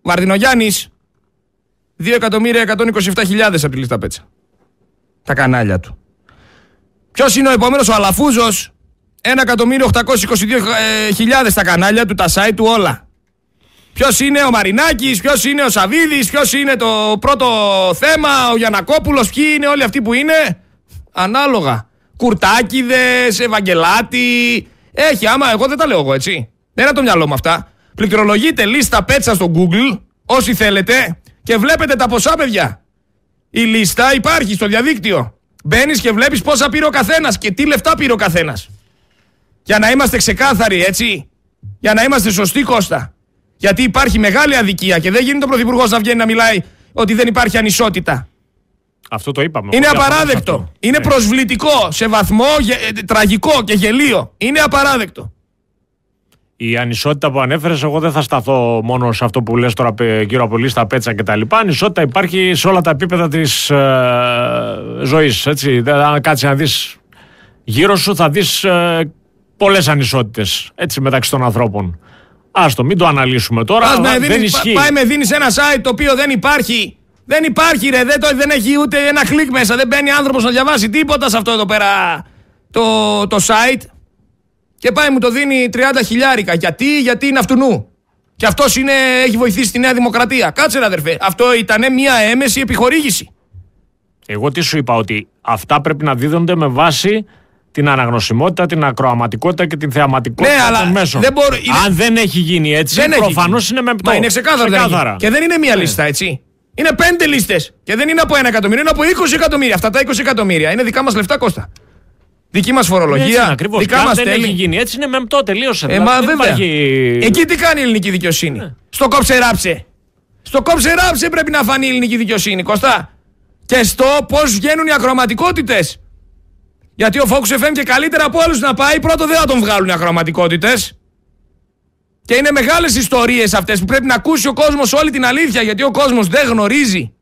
Μαρτινογιάννη, 2.127.000 από τη λίστα πέτσα. Τα κανάλια του. Ποιος είναι ο επόμενος, ο Αλαφούζος, 1.822.000 τα κανάλια του, τα site του όλα. Ποιος είναι ο Μαρινάκης, ποιος είναι ο Σαββίδης, ποιος είναι το πρώτο θέμα, ο Γιανακόπουλος, ποιοι είναι όλοι αυτοί που είναι. Ανάλογα. Κουρτάκιδε, Ευαγγελάτη. Έχει, άμα εγώ δεν τα λέω εγώ έτσι. Δεν είναι το μυαλό μου αυτά. Πληκτρολογείτε λίστα πέτσα στο Google, όσοι θέλετε, και βλέπετε τα ποσά, παιδιά. Η λίστα υπάρχει στο διαδίκτυο. Μπαίνεις και βλέπεις πόσα πήρε ο καθένας και τι λεφτά πήρε ο καθένας. Για να είμαστε ξεκάθαροι, έτσι. Για να είμαστε σωστοί, Κώστα. Γιατί υπάρχει μεγάλη αδικία και δεν γίνεται ο Πρωθυπουργός να βγαίνει να μιλάει ότι δεν υπάρχει ανισότητα. Αυτό το είπαμε. Είναι απαράδεκτο. Είναι ναι. προσβλητικό σε βαθμό ε, τραγικό και γελίο. Είναι απαράδεκτο. Η ανισότητα που ανέφερες, εγώ δεν θα σταθώ μόνο σε αυτό που λες τώρα γύρω από λίστα πέτσα κτλ. Ανισότητα υπάρχει σε όλα τα επίπεδα της ε, ζωής. Αν κάτσεις να δεις γύρω σου, θα δεις ε, πολλές ανισότητες μεταξύ των ανθρώπων. Άστο, μην το αναλύσουμε τώρα. Ας με δεν ισχύει. Πάει με δίνεις ένα site το οποίο δεν υπάρχει. Δεν υπάρχει, ρε. Δεν, το, δεν έχει ούτε ένα κλικ μέσα. Δεν μπαίνει άνθρωπος να διαβάσει τίποτα σε αυτό εδώ πέρα το, το site και πάει μου το δίνει 30 χιλιάρικα. Γιατί, γιατί είναι αυτού Και αυτός έχει βοηθήσει τη Νέα Δημοκρατία. Κάτσε, αδερφέ. Αυτό ήταν μια έμεση επιχορήγηση. Εγώ τι σου είπα, ότι αυτά πρέπει να δίδονται με βάση την αναγνωσιμότητα, την ακροαματικότητα και την θεαματικότητα ναι, αλλά των μέσων. Δεν μπορεί, Αν δεν έχει γίνει έτσι, προφανώς είναι με πτώση. είναι ξεκάθαρα. Και δεν είναι μία ναι. λίστα, έτσι. Είναι πέντε λίστες. Και δεν είναι από ένα εκατομμύριο, είναι από 20 εκατομμύρια. Αυτά τα 20 εκατομμύρια είναι δικά μας λεφτά, Κώστα. Δική μας φορολογία. Έτσι, ακριβώς. δικά μας τέλη. έχει γίνει έτσι, είναι μεμπτό, τελείωσε. Ε, μα βέβαια. Υπάρχει... Εκεί τι κάνει η ελληνική δικαιοσύνη; Ναι. Στο κόψε ράψε. Στο κόψε ράψε πρέπει να φανεί η ελληνική δικαιοσύνη, Κωστά. Και στο πώς βγαίνουν οι ακροματικότητες. Γιατί ο Fox FM και καλύτερα από όλου να πάει, πρώτο δεν θα τον βγάλουν οι ακροματικότητες. Και είναι μεγάλες ιστορίες αυτές που πρέπει να ακούσει ο κόσμος όλη την αλήθεια. Γιατί ο κόσμος δεν γνωρίζει.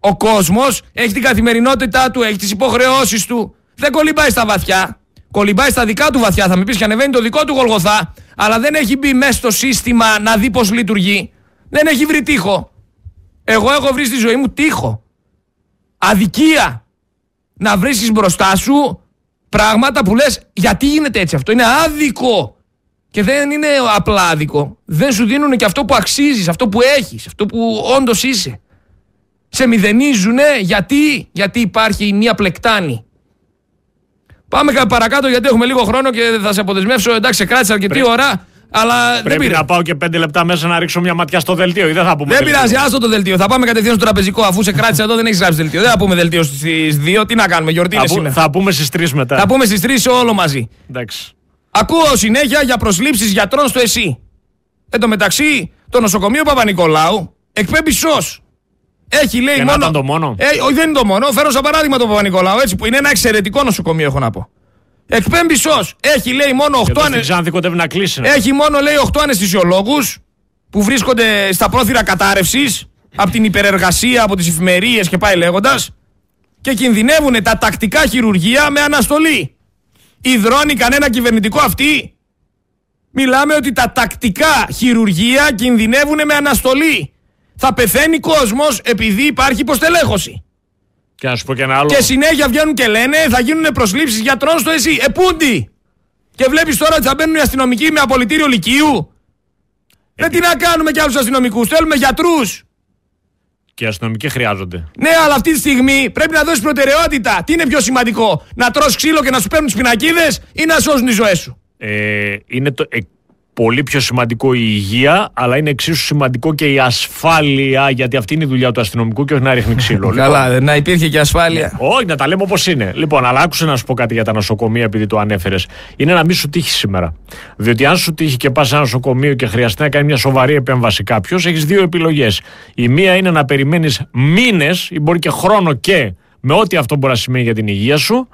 Ο κόσμος έχει την καθημερινότητά του, έχει τις υποχρεώσεις του. Δεν κολυμπάει στα βαθιά. Κολυμπάει στα δικά του βαθιά. Θα με πεις και ανεβαίνει το δικό του γολγοθά. Αλλά δεν έχει μπει μέσα στο σύστημα να δει πώς λειτουργεί. Δεν έχει βρει τείχο. Εγώ έχω βρει στη ζωή μου τείχο. Αδικία. Να βρίσκεις μπροστά σου πράγματα που λες γιατί γίνεται έτσι αυτό; Είναι άδικο. Και δεν είναι απλά άδικο. Δεν σου δίνουν και αυτό που αξίζεις, αυτό που έχεις, αυτό που όντως είσαι. Σε μηδενίζουνε γιατί, γιατί υπάρχει μία πλεκτάνη. Πάμε παρακάτω γιατί έχουμε λίγο χρόνο και θα σε αποδεσμεύσω. Εντάξει, σε κράτησε αρκετή Πρέπει- ώρα. Αλλά δεν Πρέπει πειράζει. να πάω και πέντε λεπτά μέσα να ρίξω μια ματιά στο δελτίο ή δεν θα πούμε. Δεν δελτίο. πειράζει, άστο το δελτίο. Θα πάμε κατευθείαν στο τραπεζικό. Αφού σε κράτησε εδώ, δεν έχεις γράψει δελτίο. Δεν θα πούμε δελτίο στις 2. Τι να κάνουμε, γιορτή είναι Θα, πού- σήμερα. θα πούμε στις τρεις μετά. Θα πούμε στις 3 όλο μαζί. Εντάξει. Ακούω συνέχεια για προσλήψεις γιατρών στο ΕΣΥ. Εν τω μεταξύ, το νοσοκομείο Παπα-Νικολάου εκπέμπει ΣΟΣ. Έχει λέει Και να μόνο. ήταν το μόνο. Ε, όχι, δεν είναι το μόνο. Φέρω σαν παράδειγμα το Παπα-Νικολάου, έτσι που είναι ένα εξαιρετικό νοσοκομείο, έχω να πω. Εκπέμπει ΣΟΣ. Έχει λέει μόνο 8 Και εδώ ανε... στην Ξάνθη κοντεύει να κλείσει. ναι. Έχει μόνο λέει 8 αναισθησιολόγους που βρίσκονται στα πρόθυρα κατάρρευσης από την υπερεργασία, από τις εφημερίες και πάει λέγοντας. Και κινδυνεύουν τα τακτικά χειρουργεία με αναστολή. Υδρώνει κανένα κυβερνητικό αυτή. Μιλάμε ότι τα τακτικά χειρουργεία κινδυνεύουν με αναστολή. Θα πεθαίνει κόσμος επειδή υπάρχει υποστελέχωση. Και να σου πω και ένα άλλο. Και συνέχεια βγαίνουν και λένε θα γίνουν προσλήψεις γιατρών στο ΕΣΥ. Επούντι! Και βλέπεις τώρα ότι θα μπαίνουν οι αστυνομικοί με απολυτήριο λυκείου. Δεν τι να κάνουμε κι άλλους αστυνομικούς. Θέλουμε γιατρούς. Και οι αστυνομικοί χρειάζονται. Ναι, αλλά αυτή τη στιγμή πρέπει να δώσεις προτεραιότητα. Τι είναι πιο σημαντικό, να τρως ξύλο και να σου παίρνουν τις πινακίδες ή να σώζουν τις ζωές σου; Ε, είναι το, ε, πολύ πιο σημαντικό η υγεία, αλλά είναι εξίσου σημαντικό και η ασφάλεια, γιατί αυτή είναι η δουλειά του αστυνομικού και όχι να ρίχνει ξύλο. Λοιπόν, Καλά, να υπήρχε και ασφάλεια. Όχι, να τα λέμε όπως είναι. Λοιπόν, αλλά άκουσε να σου πω κάτι για τα νοσοκομεία, επειδή το ανέφερες. Είναι να μην σου τύχει σήμερα. Διότι αν σου τύχει και πας σε ένα νοσοκομείο και χρειαστεί να κάνει μια σοβαρή επέμβαση κάποιος, έχεις δύο επιλογές. Η μία είναι να περιμένεις μήνες ή μπορεί και χρόνο και με ό,τι αυτό μπορεί να σημαίνει για την υγεία σου.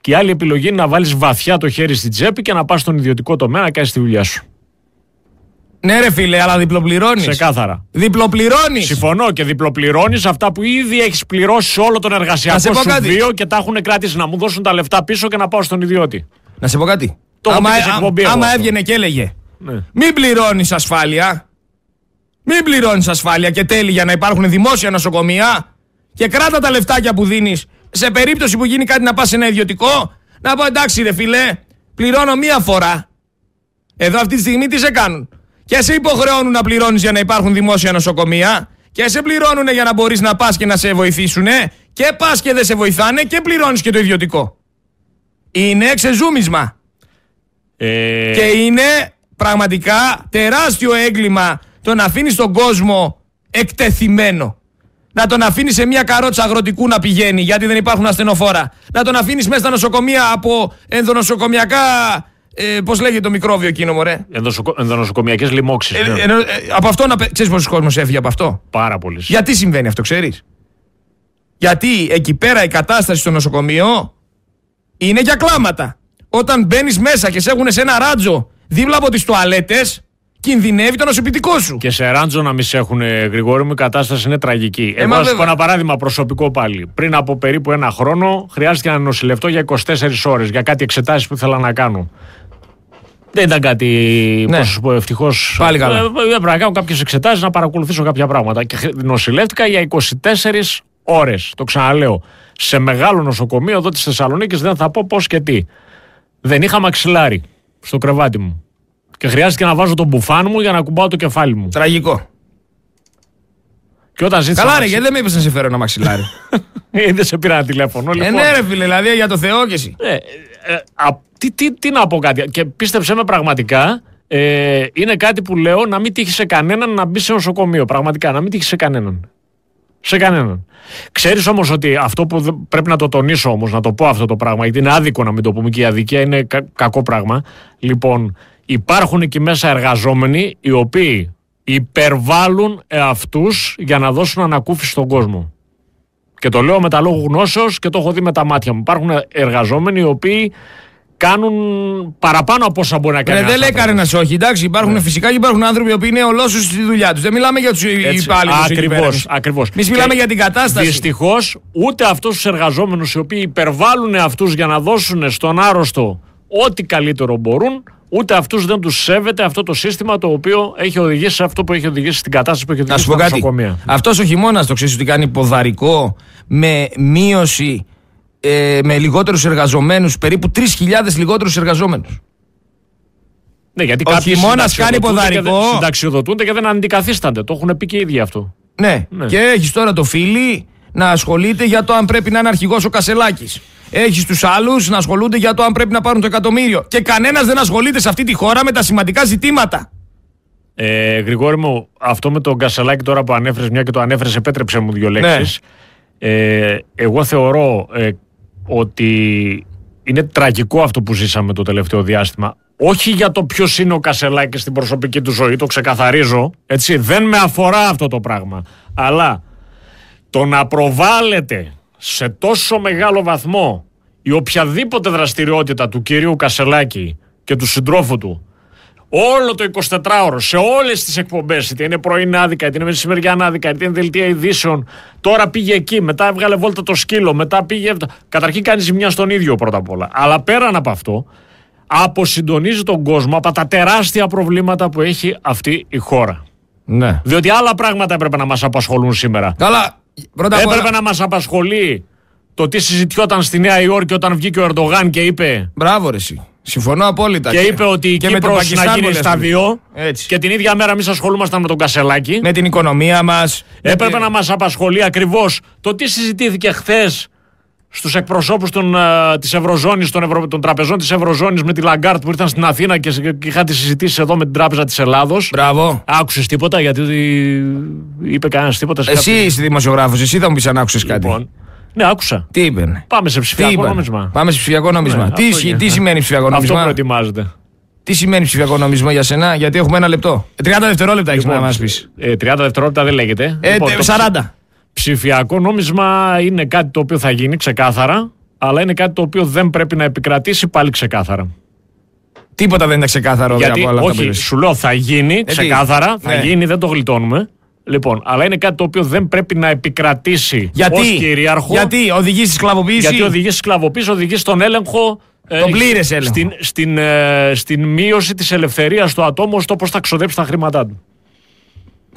Και η άλλη επιλογή είναι να βάλεις βαθιά το χέρι στην τσέπη και να πας στον ιδιωτικό τομέα να κάνεις τη δουλειά σου. Ναι, ρε φίλε, αλλά διπλοπληρώνεις. Ξεκάθαρα. Διπλοπληρώνεις. Συμφωνώ και διπλοπληρώνεις αυτά που ήδη έχεις πληρώσει σε όλο τον Να σε εργασιακό πω σου κάτι. βίο και τα έχουν κρατήσει να μου δώσουν τα λεφτά πίσω και να πάω στον ιδιώτη. Να σε πω κάτι. Το έχω άμα πει και σε εκπομπή εγώ άμα αυτό. έβγαινε και έλεγε Ναι. Μην πληρώνεις ασφάλεια. Μην πληρώνεις ασφάλεια και τέλη για να υπάρχουν δημόσια νοσοκομεία και κράτα τα λεφτάκια που δίνεις σε περίπτωση που γίνει κάτι να πας σε ένα ιδιωτικό. Να πω εντάξει, ρε φίλε, πληρώνω μία φορά. Εδώ αυτή τη στιγμή τι σε κάνουν; Και σε υποχρεώνουν να πληρώνεις για να υπάρχουν δημόσια νοσοκομεία. Και σε πληρώνουν για να μπορείς να πας και να σε βοηθήσουν. Και πας και δεν σε βοηθάνε και πληρώνεις και το ιδιωτικό. Είναι ξεζούμισμα. Ε, Και είναι πραγματικά τεράστιο έγκλημα το να αφήνεις τον κόσμο εκτεθειμένο. Να τον αφήνεις σε μια καρότσα αγροτικού να πηγαίνει γιατί δεν υπάρχουν ασθενοφόρα. Να τον αφήνεις μέσα στα νοσοκομεία από ενδονοσοκομιακά. Ε, Πώς λέγεται το μικρόβιο εκείνο, μωρέ; ενδοσοκο... ενδονοσοκομιακές λοιμώξεις. Ε, ε, ε, από αυτό να. πε- Ξέρεις πόσος κόσμος έφυγε από αυτό; Πάρα πολύ. Γιατί συμβαίνει αυτό, ξέρεις; Γιατί εκεί πέρα η κατάσταση στο νοσοκομείο είναι για κλάματα. Όταν μπαίνεις μέσα και σε έχουν σε ένα ράτζο δίπλα από τις τουαλέτες, κινδυνεύει το νοσοποιητικό σου. Και σε ράντζο να μη σε έχουν, Γρηγόρη μου, η κατάσταση είναι τραγική. Ε, Εγώ μα θα σου πω βέβαια. ένα παράδειγμα προσωπικό πάλι. Πριν από περίπου ένα χρόνο, χρειάστηκε να νοσηλευτώ για 24 ώρες για κάτι εξετάσεις που ήθελα να κάνω. Δεν ήταν κάτι, Ναι. πώς να σου πω, ευτυχώς. Πάλι καλά. Έπρεπε να κάνω κάποιες εξετάσεις, να παρακολουθήσω κάποια πράγματα. Και χρ- νοσηλεύτηκα για 24 ώρες. Το ξαναλέω. Σε μεγάλο νοσοκομείο εδώ της Θεσσαλονίκης δεν θα πω πώς και τι. Δεν είχα μαξιλάρι στο κρεβάτι μου. Και χρειάστηκε να βάζω τον μπουφάν μου για να κουμπάω το κεφάλι μου. Τραγικό. Και όταν ζήτησα. Καλά, ρε, μαξι- γιατί δεν με είπες να σε φέρω ένα μαξιλάρι; Ε, δεν σε πήρα ένα τηλέφωνο. ε, Λοιπόν. ναι, ρε φίλε, δηλαδή για το Θεό και εσύ. Ε, ε, α, τι, τι, τι να πω κάτι. Και πίστεψέ με πραγματικά, ε, είναι κάτι που λέω να μην τύχει σε κανέναν να μπει σε νοσοκομείο. Πραγματικά, να μην τύχει σε κανέναν. Σε κανέναν. Ξέρεις όμως ότι αυτό που δεν- πρέπει να το τονίσω όμως, να το πω αυτό το πράγμα, γιατί είναι άδικο να μην το πούμε και η αδικία είναι κα- κακό πράγμα. Λοιπόν, υπάρχουν εκεί μέσα εργαζόμενοι οι οποίοι υπερβάλλουν εαυτούς για να δώσουν ανακούφιση στον κόσμο. Και το λέω με τα λόγου γνώσεως και το έχω δει με τα μάτια μου. Υπάρχουν εργαζόμενοι οι οποίοι κάνουν παραπάνω από όσα μπορεί να κάνει. Ρε, δεν ένας λέει άνθρωπος. κανένας όχι. Εντάξει, υπάρχουν φυσικά και υπάρχουν άνθρωποι οι οποίοι είναι ολόσου στη δουλειά τους. Δεν μιλάμε για τους Έτσι. υπάλληλου. Ακριβώς, ακριβώς. Εμείς μιλάμε Και για την κατάσταση. Δυστυχώς, ούτε αυτούς τους εργαζόμενους οι οποίοι υπερβάλλουν αυτού για να δώσουν στον άρρωστο ό,τι καλύτερο μπορούν, ούτε αυτούς δεν τους σέβεται αυτό το σύστημα το οποίο έχει οδηγήσει σε αυτό που έχει οδηγήσει στην κατάσταση που έχει Να οδηγήσει σου πω στα κάτι. νοσοκομεία. Αυτός ο χειμώνας το ξέρεις ότι κάνει ποδαρικό με μείωση ε, με λιγότερους εργαζομένους, περίπου 3.000 λιγότερους εργαζόμενους. Ναι, γιατί Ο κάποιοι χειμώνας κάνει συνταξιοδοτούνται και δεν- ποδαρικό. Συνταξιοδοτούνται και δεν αντικαθίστανται. Το έχουν πει και οι ίδιοι αυτό. Ναι. Ναι. Και έχεις τώρα το φίλι να ασχολείται για το αν πρέπει να είναι αρχηγός ο Κασελάκης. Έχεις τους άλλους να ασχολούνται για το αν πρέπει να πάρουν το εκατομμύριο. Και κανένας δεν ασχολείται σε αυτή τη χώρα με τα σημαντικά ζητήματα. Ε, Γρηγόρη μου, αυτό με τον Κασελάκη τώρα που ανέφερες, μια και το ανέφερες, επέτρεψε μου δύο λέξεις. Ε, εγώ θεωρώ ε, ότι είναι τραγικό αυτό που ζήσαμε το τελευταίο διάστημα. Όχι για το ποιος είναι ο Κασελάκης στην προσωπική του ζωή, το ξεκαθαρίζω. Έτσι, δεν με αφορά αυτό το πράγμα. Αλλά το να προβάλλεται σε τόσο μεγάλο βαθμό η οποιαδήποτε δραστηριότητα του κυρίου Κασελάκη και του συντρόφου του όλο το 24ωρο σε όλες τις εκπομπές, είτε είναι πρωινάδικα, είτε είναι μεσημεριανάδικα, είτε είναι δελτία ειδήσεων. Τώρα πήγε εκεί, μετά έβγαλε βόλτα το σκύλο, μετά πήγε. Καταρχήν κάνει ζημιά στον ίδιο πρώτα απ' όλα. Αλλά πέραν από αυτό, αποσυντονίζει τον κόσμο από τα τεράστια προβλήματα που έχει αυτή η χώρα. Ναι. Διότι άλλα πράγματα έπρεπε να μας απασχολούν σήμερα. Καλά. Πρώτα απ' όλα. Έπρεπε να μας απασχολεί το τι συζητιόταν στη Νέα Υόρκη όταν βγήκε ο Ερντογάν και είπε Μπράβο, ρε, εσύ. Συμφωνώ απόλυτα. και είπε ότι η και με το Κύπρος Πακιστάν να γίνει πολλές σταδιο Έτσι. και την ίδια μέρα εμείς ασχολούμασταν με τον Κασελάκη. Με την οικονομία μας. Έπρεπε να μας απασχολεί ακριβώς το τι συζητήθηκε χθες στους εκπροσώπους των, α, της Ευρωζώνης, των, Ευρω... των τραπεζών της Ευρωζώνης με τη Λαγκάρντ που ήρθαν στην Αθήνα και, και είχαν τις συζητήσεις εδώ με την Τράπεζα της Ελλάδος. Μπράβο. Άκουσες τίποτα γιατί είπε κανένας τίποτα σε Εσύ κάποιο- είσαι δημοσιογράφος, εσύ θα μου πεις αν άκουσες κάτι. Λοιπόν, ναι, άκουσα. Τι είπε. Πάμε σε Τι ψηφιακό είπαν. νόμισμα. Πάμε σε ψηφιακό νόμισμα. Ναι, τι, αυτό ισχύει- γίνεται. τι σημαίνει ψηφιακό Αυτό νόμισμα; προετοιμάζεται. Τι σημαίνει ψηφιακό νόμισμα για σένα, γιατί έχουμε ένα λεπτό. Ε, 30 δευτερόλεπτα έχεις να μας πεις. ε, 30 δευτερόλεπτα δεν λέγεται. Ε, Λοιπόν, τε- το 40. Ψηφιακό νόμισμα είναι κάτι το οποίο θα γίνει ξεκάθαρα, αλλά είναι κάτι το οποίο δεν πρέπει να επικρατήσει πάλι ξεκάθαρα. Τίποτα δεν είναι ξεκάθαρο βέβαια, Γιατί, από όλα αυτά που όχι, είπες. σου λέω θα γίνει τι; ξεκάθαρα, θα Ναι. γίνει, δεν το γλιτώνουμε. Λοιπόν, αλλά είναι κάτι το οποίο δεν πρέπει να επικρατήσει Γιατί, ως κυρίαρχο. γιατί; Οδηγείς στη σκλαβοποίηση; γιατί οδηγείς στη σκλαβοποίηση, οδηγείς στον έλεγχο. ε, Τον πλήρες έλεγχο. Στην, στην, ε, στην μείωση της ελευθερίας του ατόμου στο πώ θα ξοδέψει τα χρήματά του.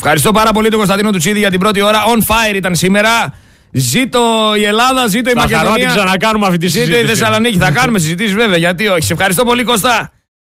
Ευχαριστώ πάρα πολύ τον Κωνσταντίνο Τουτσίδη για την πρώτη ώρα. On fire ήταν σήμερα. Ζήτω η Ελλάδα, ζήτω η Θα χαρώ να την Μακεδονία. ξανακάνουμε αυτή τη Ζήτω η συζήτηση. Θεσσαλονίκη. Θα κάνουμε συζητήσεις βέβαια, γιατί όχι. Σε ευχαριστώ πολύ, Κώστα.